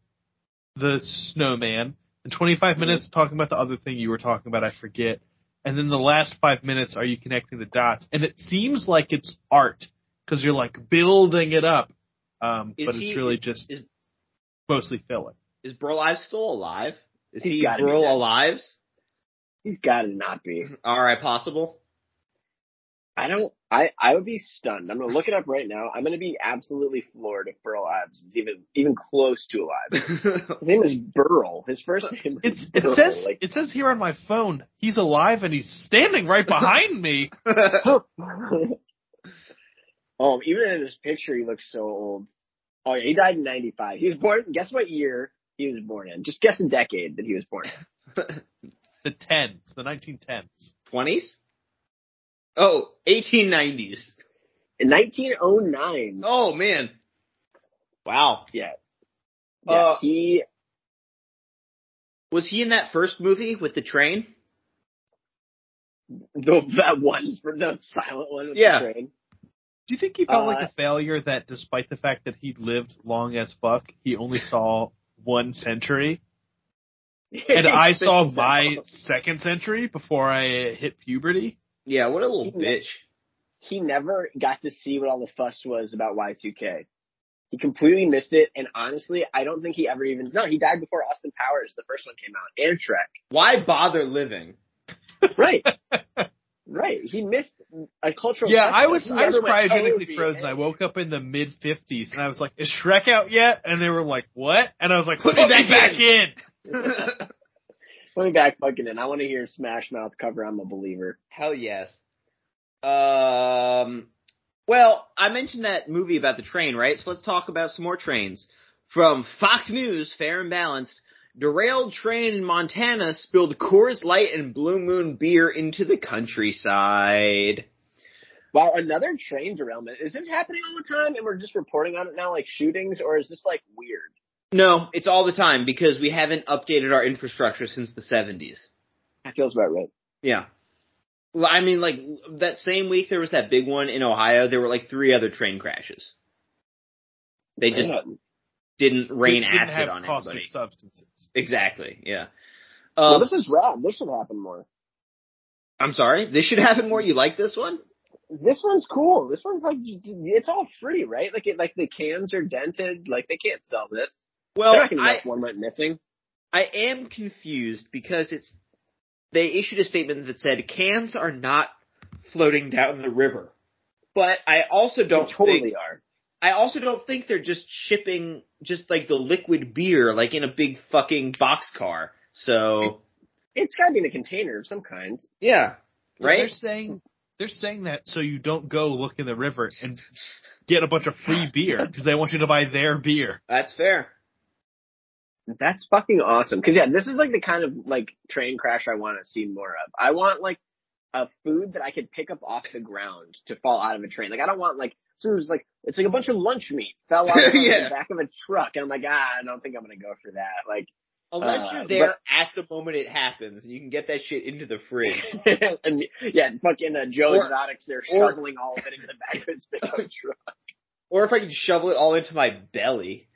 the snowman and 25 minutes talking about the other thing you were talking about. I forget. And then the last five minutes are you connecting the dots? And it seems like it's art because you're like building it up, um, Is but he- it's really just is- mostly filler. Is Burl Ives still alive? Is He's he gotta Burl. Alives? He's got to not be. All right, possible. I don't. I I would be stunned. I'm gonna look it up right now. I'm gonna be absolutely floored if Burl Ives is even even close to alive. His name is Burl. His first uh, name It's is it says like, it says here on my phone he's alive and he's standing right behind me. oh, even in his picture, he looks so old. Oh yeah, he died in '95. He was born. Guess what year he was born in? Just guess a decade that he was born. in. The tens, the 1910s. 20s? Oh, 1890s. In 1909. Oh man. Wow. Yeah. Yeah. Uh, he Was he in that first movie with the train? the that one for the silent one with Yeah. the train. Do you think he felt Uh, like a failure that despite the fact that he lived long as fuck, he only saw one century? And I saw my second century before I hit puberty? Yeah, what a little He- bitch. he never got to see what all the fuss was about Y2K. He completely missed it, and honestly, I don't think he ever even. No, he died before Austin Powers, the first one came out, and Shrek. Why bother living? Right, right. He missed a cultural. Yeah, fest. I was I was never "Oh, cryogenically frozen. I woke up in the mid fifties and I was like, "Is Shrek out yet?" And they were like, "What?" And I was like, "Put me back, back in." Put me back fucking in. I want to hear Smash Mouth cover. I'm a believer. Hell yes. Um, well, I mentioned that movie about the train, right? So let's talk about some more trains. From Fox News, Fair and Balanced, derailed train in Montana spilled Coors Light and Blue Moon beer into the countryside. Wow, another train derailment. Is this happening all the time, and we're just reporting on it now, like shootings, or is this like weird? No, it's all the time because we haven't updated our infrastructure since the 70s. That feels about right. Yeah. Well, I mean, like, that same week there was that big one in Ohio, there were like three other train crashes. They just Man. didn't rain Didn't acid have on caustic everybody. substances. Exactly, yeah. well, Um, this is rad. This should happen more. I'm sorry, this should happen more. You like this one? This one's cool. This one's like it's all free, right? Like it, like the cans are dented. Like they can't sell this. Well, They're not gonna I, guess one went missing. I am confused because it's, they issued a statement that said cans are not floating down the river. But I also don't they totally think, are. I also don't think they're just shipping just like the liquid beer like in a big fucking boxcar. So, It's got to be in a container of some kind. yeah. right. They're saying they're saying that so you don't go look in the river and get a bunch of free beer because they want you to buy their beer. That's fair. That's fucking awesome. Because yeah, this is like the kind of like train crash I want to see more of. I want like a food that I could pick up off the ground to fall out of a train. Like I don't want like so it was like it's like a bunch of lunch meat fell out of Yeah. the back of a truck, and I'm like ah, I don't think I'm gonna go for that. Like Unless Uh, you're there at the moment it happens, you can get that shit into the fridge. and yeah, fucking uh, Joe Or- Exotics, they're or- shoveling all of it into the back of his pickup truck. or if I can shovel it all into my belly.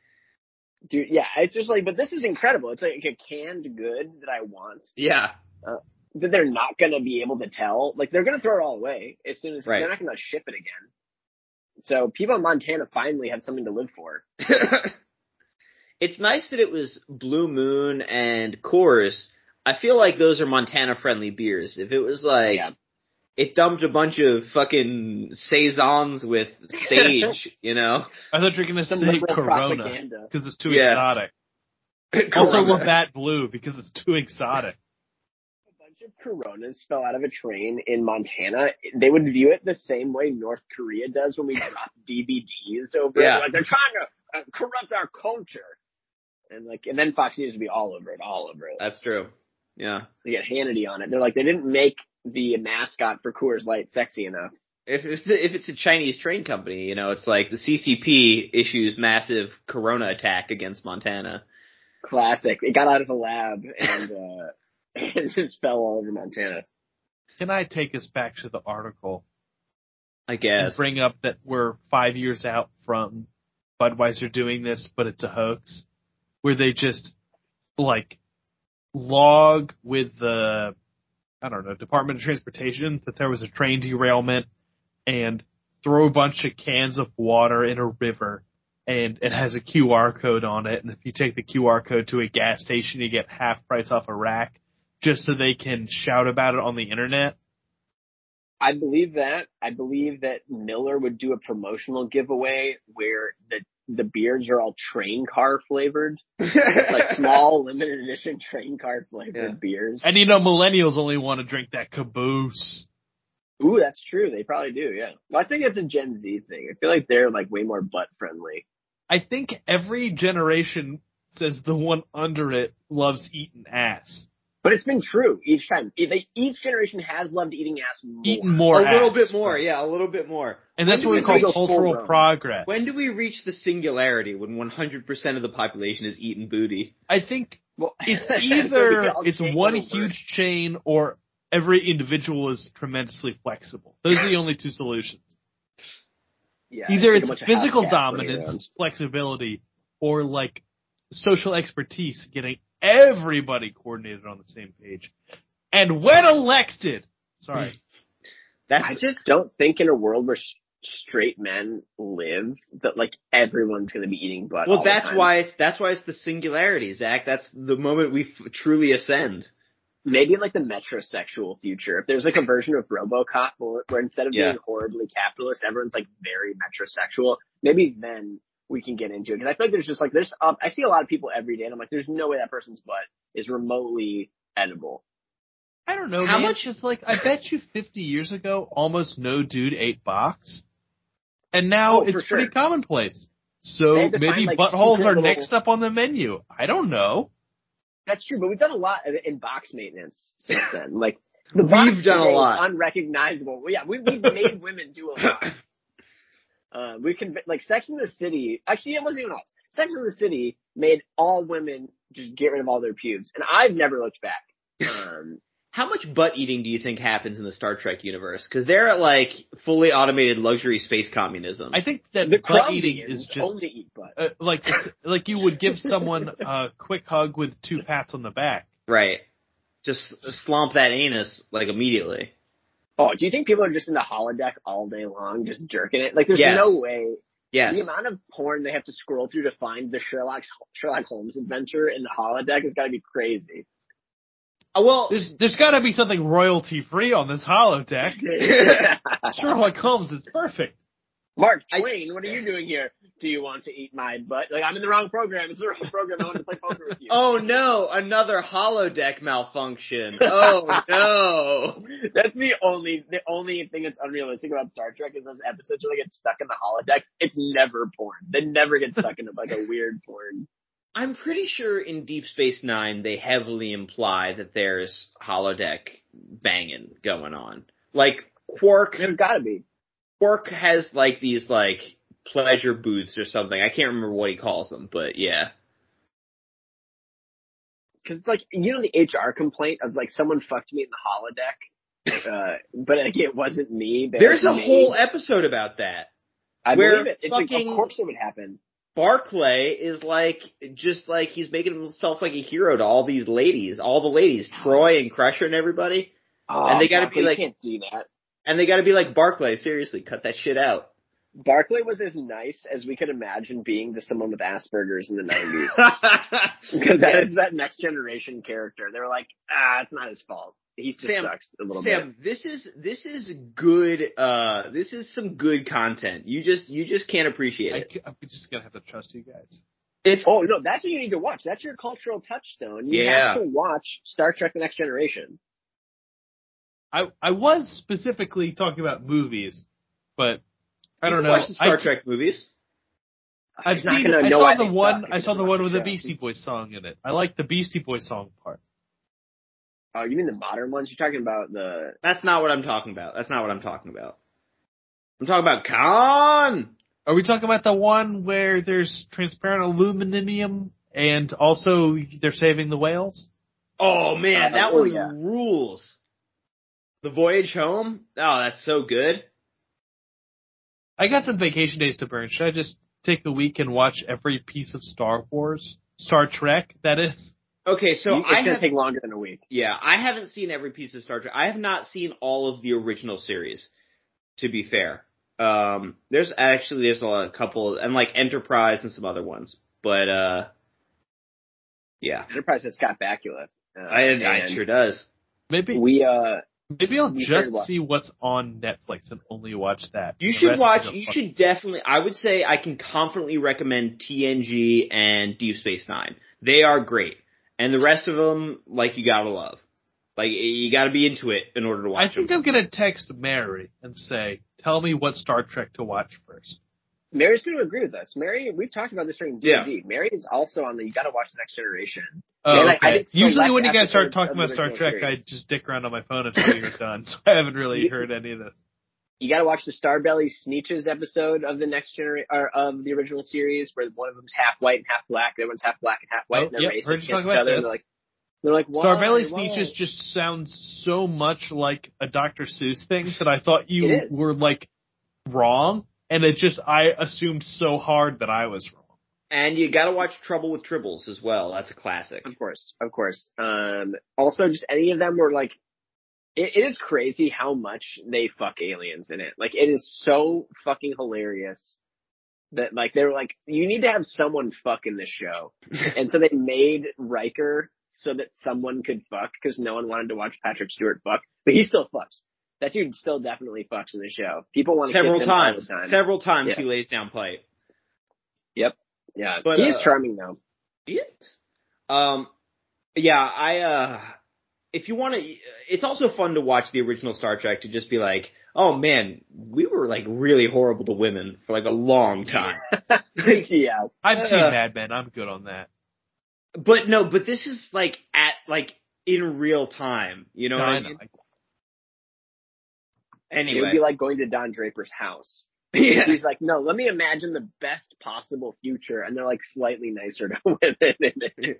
Dude, yeah, it's just like, but this is incredible. It's like a canned good that I want Yeah. Uh, that they're not gonna be able to tell. Like they're gonna throw it all away as soon as Right. they're not gonna ship it again. So people in Montana finally have something to live for. it's nice that it was Blue Moon and Coors. I feel like those are Montana friendly beers. If it was like Yeah. It dumped a bunch of fucking saisons with sage, you know. I thought you were gonna Some say liberal Corona propaganda. because it's too Yeah. exotic. Also Corona. Labatt Blue because it's too exotic. a bunch of Coronas fell out of a train in Montana, they would view it the same way North Korea does when we drop DVDs over Yeah. it. Like they're trying to uh, corrupt our culture. And like, and then Fox News would be all over it, all over it. That's true. Yeah. They get Hannity on it. They're like, they didn't make the mascot for Coors Light sexy enough. If it's, if it's a Chinese train company, you know, it's like the CCP issues massive Corona attack against Montana. Classic. It got out of the lab and uh it just fell all over Montana. Can I take us back to the article I and guess. bring up that we're five years out from Budweiser doing this, but it's a hoax, where they just like log with the I don't know Department of Transportation that there was a train derailment and throw a bunch of cans of water in a river and it has a QR code on it and if you take the QR code to a gas station you get half price off a rack just so they can shout about it on the internet. I believe that. I believe that Miller would do a promotional giveaway where the the beers are all train car flavored, like small limited edition train car flavored Yeah. beers. And you know millennials only want to drink that caboose. Ooh, that's true. They probably do. Yeah. Well, I think it's a Gen Z thing. I feel like they're like way more butt friendly. I think every generation says the one under it loves eating ass. But it's been true each time. They, each generation has loved eating ass more. Eating more a little bit more, yeah, a little bit more. And that's When what do we call cultural progress. When do we reach the singularity when 100% of the population is eating booty? I think Well, it's either it's one over. huge chain or every individual is tremendously flexible. Those are the only two solutions. Yeah, Either it's physical house cats running dominance, flexibility, or like social expertise, getting everybody coordinated on the same page. And when elected, sorry, That's I just don't think in a world where s- straight men live that like everyone's going to be eating butt. well. all the That's time. why it's that's why it's the singularity, Zach. That's the moment we f- truly ascend. maybe in like the metrosexual future, if there's like a version of RoboCop where, where instead of Yeah. being horribly capitalist, everyone's like very metrosexual. Maybe then we can get into it because I feel like there's just like there's um, I see a lot of people every day and I'm like there's no way that person's butt is remotely edible. I don't know. How man. much- is like I bet you 50 years ago, almost no dude ate box, and now Oh, it's pretty sure. commonplace. So They had to maybe find, like, buttholes are little- next up on the menu. I don't know. That's true, but we've done a lot in box maintenance since then. Like the box We've done a lot. unrecognizable. Well, yeah, we, we've made women do a lot. Uh, we can like Sex in the City. Actually, it wasn't even us. Sex in the City made all women just get rid of all their pubes, and I've never looked back. Um, How much butt eating do you think happens in the Star Trek universe? Because they're at like fully automated luxury space communism. I think that the butt eating beans is just only eat butt. uh, like like you would give someone a quick hug with two pats on the back. right. Just slomp that anus like immediately. Oh, do you think people are just in the holodeck all day long, just jerking it? Like, there's Yes. no way. Yes. The amount of porn they have to scroll through to find the Sherlock Sherlock Holmes adventure in the holodeck has got to be crazy. Uh, well, There's there's got to be something royalty free on this holodeck. Sherlock Holmes is perfect. Mark I- Twain, what are you doing here? Do you want to eat my butt? Like, I'm in the wrong program. It's the wrong program. I want to play poker with you. oh no, another holodeck malfunction. Oh no. That's the only the only thing that's unrealistic about Star Trek is those episodes where they get stuck in the holodeck. It's never porn. They never get stuck in like a weird porn. I'm pretty sure in Deep Space Nine they heavily imply that there's holodeck banging going on. Like Quark, There's got to be. Quark has like these like pleasure booths or something. I can't remember what he calls them, but yeah. cause like, you know, the HR complaint of like someone fucked me in the holodeck, uh, but like it wasn't me. There's a me. whole episode about that. I believe it. It's like, of course it would happen. Barclay is like just like he's making himself like a hero to all these ladies, all the ladies, Troi and Crusher and everybody, Oh, And they gotta be like- can't do that. And they got to be like Barclay. Seriously, cut that shit out. Barclay was as nice as we could imagine being to someone with Asperger's in the 90s. Because that is that next generation character. They were like, ah, it's not his fault. He just Sam- sucks a little bit. Sam, this is this is good. Uh, this is some good content. You just you just can't appreciate it. I, it. am just gonna have to trust you guys. It's Oh no, that's what you need to watch. That's your cultural touchstone. You Yeah. have to watch Star Trek: The Next Generation. I I was specifically talking about movies, but I don't can know. Watch the Star I, Trek movies. I've I'm not seen. I know saw the one. I saw the one with the the. Beastie Boys song in it. I like the Beastie Boys song part. Oh, you mean the modern ones? You're talking about the That's not what I'm talking about. That's not what I'm talking about. I'm talking about Khan. Are we talking about the one where there's transparent aluminum and also they're saving the whales? Oh man, Uh, that oh, one yeah. rules. The voyage home. Oh, that's so good. I got some vacation days to burn. Should I just take a week and watch every piece of Star Wars, Star Trek? That is. Okay, so it's I gonna have take longer than a week. Yeah, I haven't seen every piece of Star Trek. I have not seen all of the original series. To be fair, um, there's actually there's a couple and like Enterprise and some other ones, but uh, yeah, Enterprise has Scott Bakula. Uh, I, I and it sure does. Maybe We uh, maybe I'll just see what's on Netflix and only watch that. You The should watch. You should definitely. I would say I can confidently recommend TNG and Deep Space Nine. They are great, and the rest of them, like you gotta love. Like you gotta be into it in order to watch. I think them. I'm gonna text Mary and say, "Tell me what Star Trek to watch first. Mary's going to agree with us. Mary, we've talked about this during D&D. Mary is also on the. You got to watch the Next Generation. Oh, Yeah, like, I okay. did Usually when you guys start talking about Star Trek, series. I just dick around on my phone until you're done. So I haven't really You- heard any of this. You got to watch the Starbelly Sneetches episode of the Next Generation or of the original series, where one of them's half white and half black. The other one's half black and half white, Oh, and they're yep, racist against each other. And they're like, they're like, why? Starbelly Why? Sneetches just sounds so much like a Dr. Seuss thing that I thought you were like wrong, and it just I assumed so hard that I was wrong. And you gotta watch Trouble with Tribbles as well. That's a classic. Of course, of course. Um, also, just any of them were like, it, it is crazy how much they fuck aliens in it. Like, it is so fucking hilarious that like they were like, you need to have someone fuck in this show, and so they made Riker so that someone could fuck because no one wanted to watch Patrick Stewart fuck, but he still fucks. That dude still definitely fucks in the show. People want to Several kiss him times. all the time. Several times Yeah. he lays down pipe. Yeah, But, he's uh, charming though. He is. Um, yeah, I, uh, if you want to, it's also fun to watch the original Star Trek to just be like, oh man, we were like really horrible to women for like a long time. Yeah, I've seen Uh, Mad Men. I'm good on that. but no, but this is like at, like in real time. You know No, what I I know. mean? it would be like going to Don Draper's house. Yeah. He's like, no, let me imagine the best possible future, and they're like slightly nicer to women.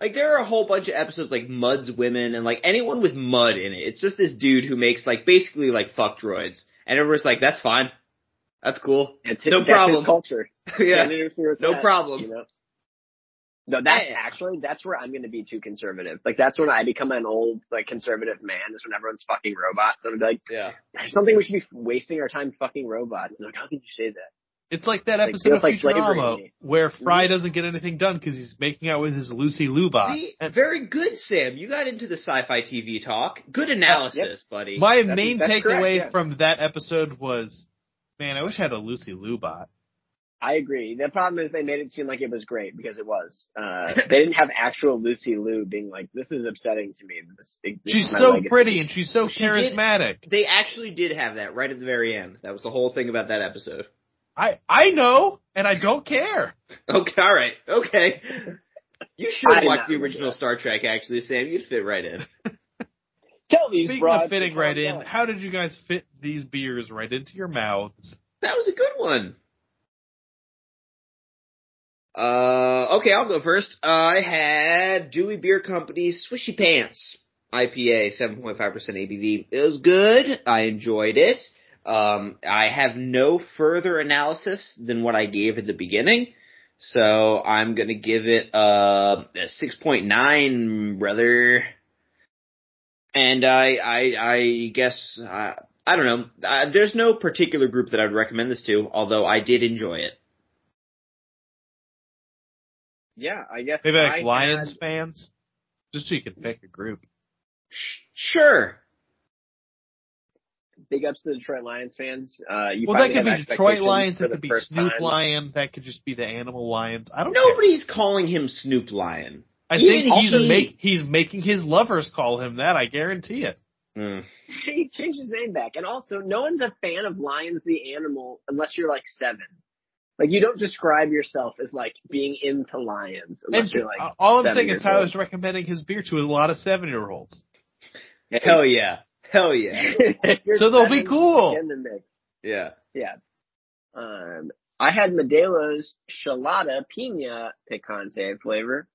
Like there are a whole bunch of episodes like Mudd's women and like anyone with Mudd in it. It's just this dude who makes like basically like fuck droids. And everyone's like, that's fine. That's cool. It's No problem. Culture. yeah. Can't interfere with No that, problem. You know? No, that's Yeah. actually that's where I'm going to be too conservative. Like that's when I become an old like conservative man. Is when everyone's fucking robots. And I'm like, Yeah. there's something we should be wasting our time fucking robots. And like, how could you say that? It's like that episode feels of like slavery Futurama me. where mm-hmm. Fry doesn't get anything done because he's making out with his Lucy Liubot. See, And very good, Sam. You got into the sci-fi TV talk. Good analysis, buddy. my That's- main takeaway yeah. from that episode was, man, I wish I had a Lucy Liubot. I agree. The problem is they made it seem like it was great because it was. Uh, they didn't have actual Lucy Liu being like, "This is upsetting to me." This, this She's so legacy." pretty and she's so She did- charismatic. They actually did have that right at the very end. That was the whole thing about that episode. I I know, and I don't care. Okay, all right, okay. You should I watch the original that. Star Trek. Actually, Sam, you'd fit right in. Tell these Speaking broads of fitting right in, down. how did you guys fit these beers right into your mouths? That was a good one. Uh, okay, I'll go first. I had Dewey Beer Company Swishy Pants IPA, 7.5% ABV. It was good. I enjoyed it. Um, I have no further analysis than what I gave at the beginning. So I'm gonna give it uh, a 6.9, brother. And I, I, I guess, uh, I don't know. Uh, there's no particular group that I'd recommend this to, although I did enjoy it. Yeah, I guess Maybe like I Lions had- fans, just so you can pick a group. Sure. big ups to the Detroit Lions fans. Uh, you well, that could be Detroit Lions. That could be Snoop time. Lion. That could just be the Animal Lions. I don't. care. Nobody's calling him Snoop Lion. I even think he's he- make, he's making his lovers call him that. I guarantee it. Mm. he changed his name back. And also, no one's a fan of Lions the animal unless you're like seven. Like you don't describe yourself as like being into lions unless And you're like. uh, all I'm saying is Tyler's old. recommending his beer to a lot of seven year olds. Hell yeah. Hell yeah. So they'll be cool. in the mix. Yeah. Yeah. Um, I had Modelo's Chelada Pina Picante flavor.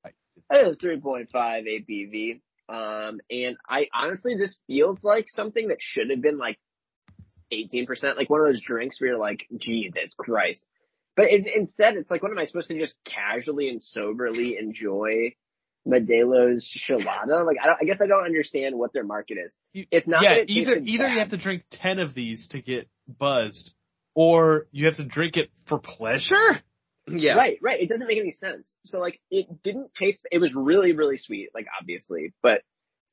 That is 3.5 ABV. Um, and I honestly, this feels like something that should have been like 18%, like one of those drinks where you're like, Jesus Christ. But it, instead, it's like, what am I supposed to just casually and soberly enjoy Modelo's Chelada? Like, I don't, I guess I don't understand what their market is. You- It's not yeah, that it either tasted either you have to drink ten of these to get buzzed, or you have to drink it for pleasure. Yeah. Right, right. It doesn't make any sense. So like, it didn't taste. It was really, really sweet. Like obviously, but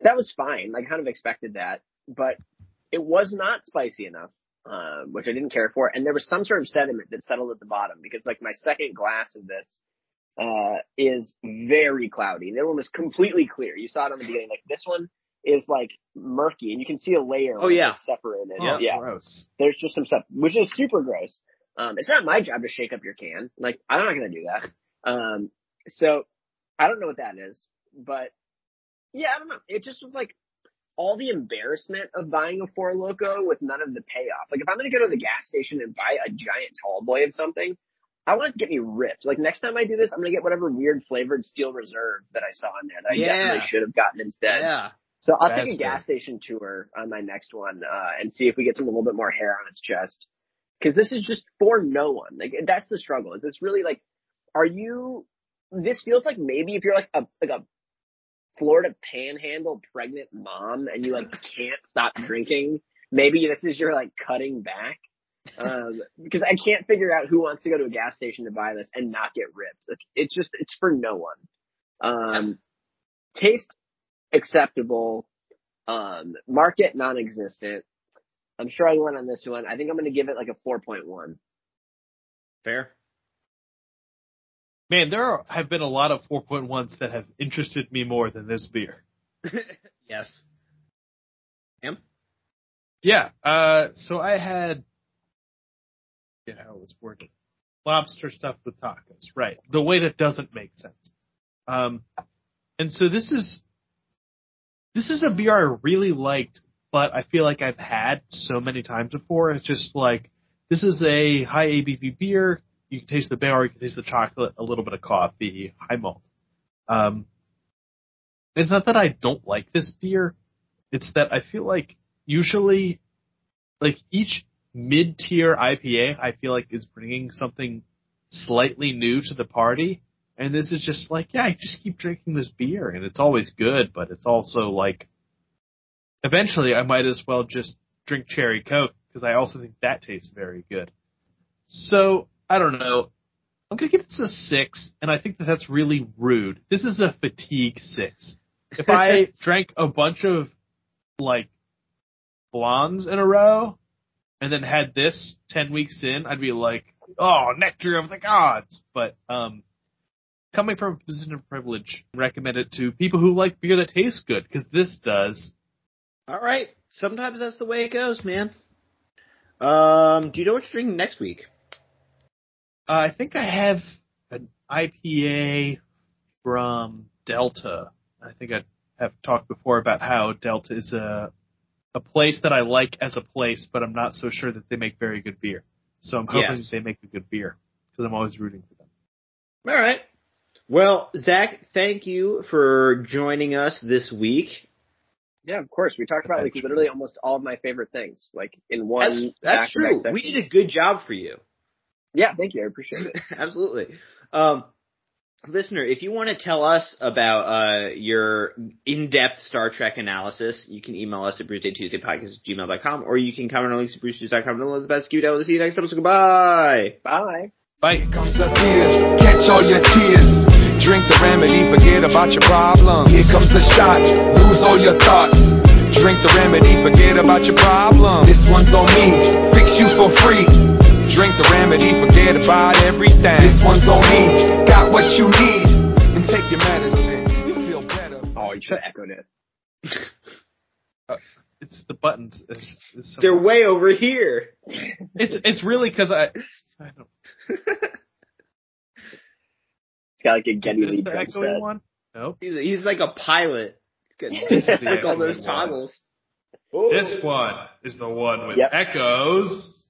that was fine. Like, kind of expected that, but it was not spicy enough, uh, which I didn't care for. And there was some sort of sediment that settled at the bottom because like my second glass of this uh is very cloudy. The other one was completely clear. You saw it on the beginning. Like this one is like murky, and you can see a layer. Oh, yeah. separated. Oh, yeah gross. there's just some stuff, which is super gross. Um, it's not my job to shake up your can. Like, I'm not going to do that. Um, so I don't know what that is, but yeah, I don't know. It just was like all the embarrassment of buying a Four Loco with none of the payoff. Like, if I'm going to go to the gas station and buy a giant tall boy of something, I want it to get me ripped. Like next time I do this, I'm going to get whatever weird flavored steel reserve that I saw in there that I Yeah. definitely should have gotten instead. Yeah. So I'll That's take a gas station tour on my next one, uh, and see if we get some a little bit more hair on its chest. Cause this is just for no one. Like, that's the struggle is it's really like, are you, this feels like maybe if you're like a, like a Florida panhandle pregnant mom and you like can't stop drinking, maybe this is your like cutting back. Um, because I can't figure out who wants to go to a gas station to buy this and not get ripped. Like, it's just, it's for no one. Um, taste acceptable. Um, market non-existent. I'm sure I went on this one. I think I'm going to give it like a 4.1. Fair. Man, there are, have been a lot of 4.1s that have interested me more than this beer. yes. Him? Yeah. Uh, so I had, yeah, how it was worded. Lobster stuffed with tacos. Right. The way that doesn't make sense. Um, and so this is, this is a beer I really liked, but I feel like I've had so many times before. It's just like, this is a high ABV beer. You can taste the berry, you can taste the chocolate, a little bit of coffee, high malt. Um, it's not that I don't like this beer. It's that I feel like usually, like each mid-tier IPA, I feel like is bringing something slightly new to the party. And this is just like, yeah, I just keep drinking this beer and it's always good, but it's also like, eventually I might as well just drink cherry coke because I also think that tastes very good. So, I don't know. I'm gonna give this a six, and I think that that's really rude. This is a fatigue six. If I drank a bunch of like blondes in a row, and then had this ten weeks in, I'd be like, oh, nectar of the gods. But um, coming from a position of privilege, recommend it to people who like beer that tastes good because this does. All right. Sometimes that's the way it goes, man. Um, do you know what you're drinking next week? Uh, I think I have an IPA from Delta. I think I have talked before about how Delta is a a place that I like as a place, but I'm not so sure that they make very good beer. So I'm hoping Yes. they make a good beer because I'm always rooting for them. All right. Well, Zach, thank you for joining us this week. Yeah, of course. We talked about like That's literally almost all of my favorite things, like in one. That's, that's true. session. We did a good job for you. Yeah, thank you. I appreciate it. Absolutely. Um, listener, if you want to tell us about uh, your in-depth Star Trek analysis, you can email us at BruceDayTuesdayPodcast at gmail.com, or you can comment on links at BruceNews.com. And the best. Keep it out. We'll see you next episode. Goodbye. Bye. Bye. comes a tear, catch all your tears. Drink the remedy, forget about your problems. Here comes a shot, lose all your thoughts. Drink the remedy, forget about your problem. This one's on me, fix you for free. Drink the remedy, forget about everything. This one's on me, got what you need. And take your medicine, you feel better. Oh, you should have echoed it. Uh, it's the buttons. It's, it's so- They're way over here. It's it's really because I. I don't. It's got like a Getty Is Lee the drum echoing set. one? Nope. He's, he's like a pilot. He's This got is the like all those echoing one. toggles. Oh. This one is the one with Yep. echoes.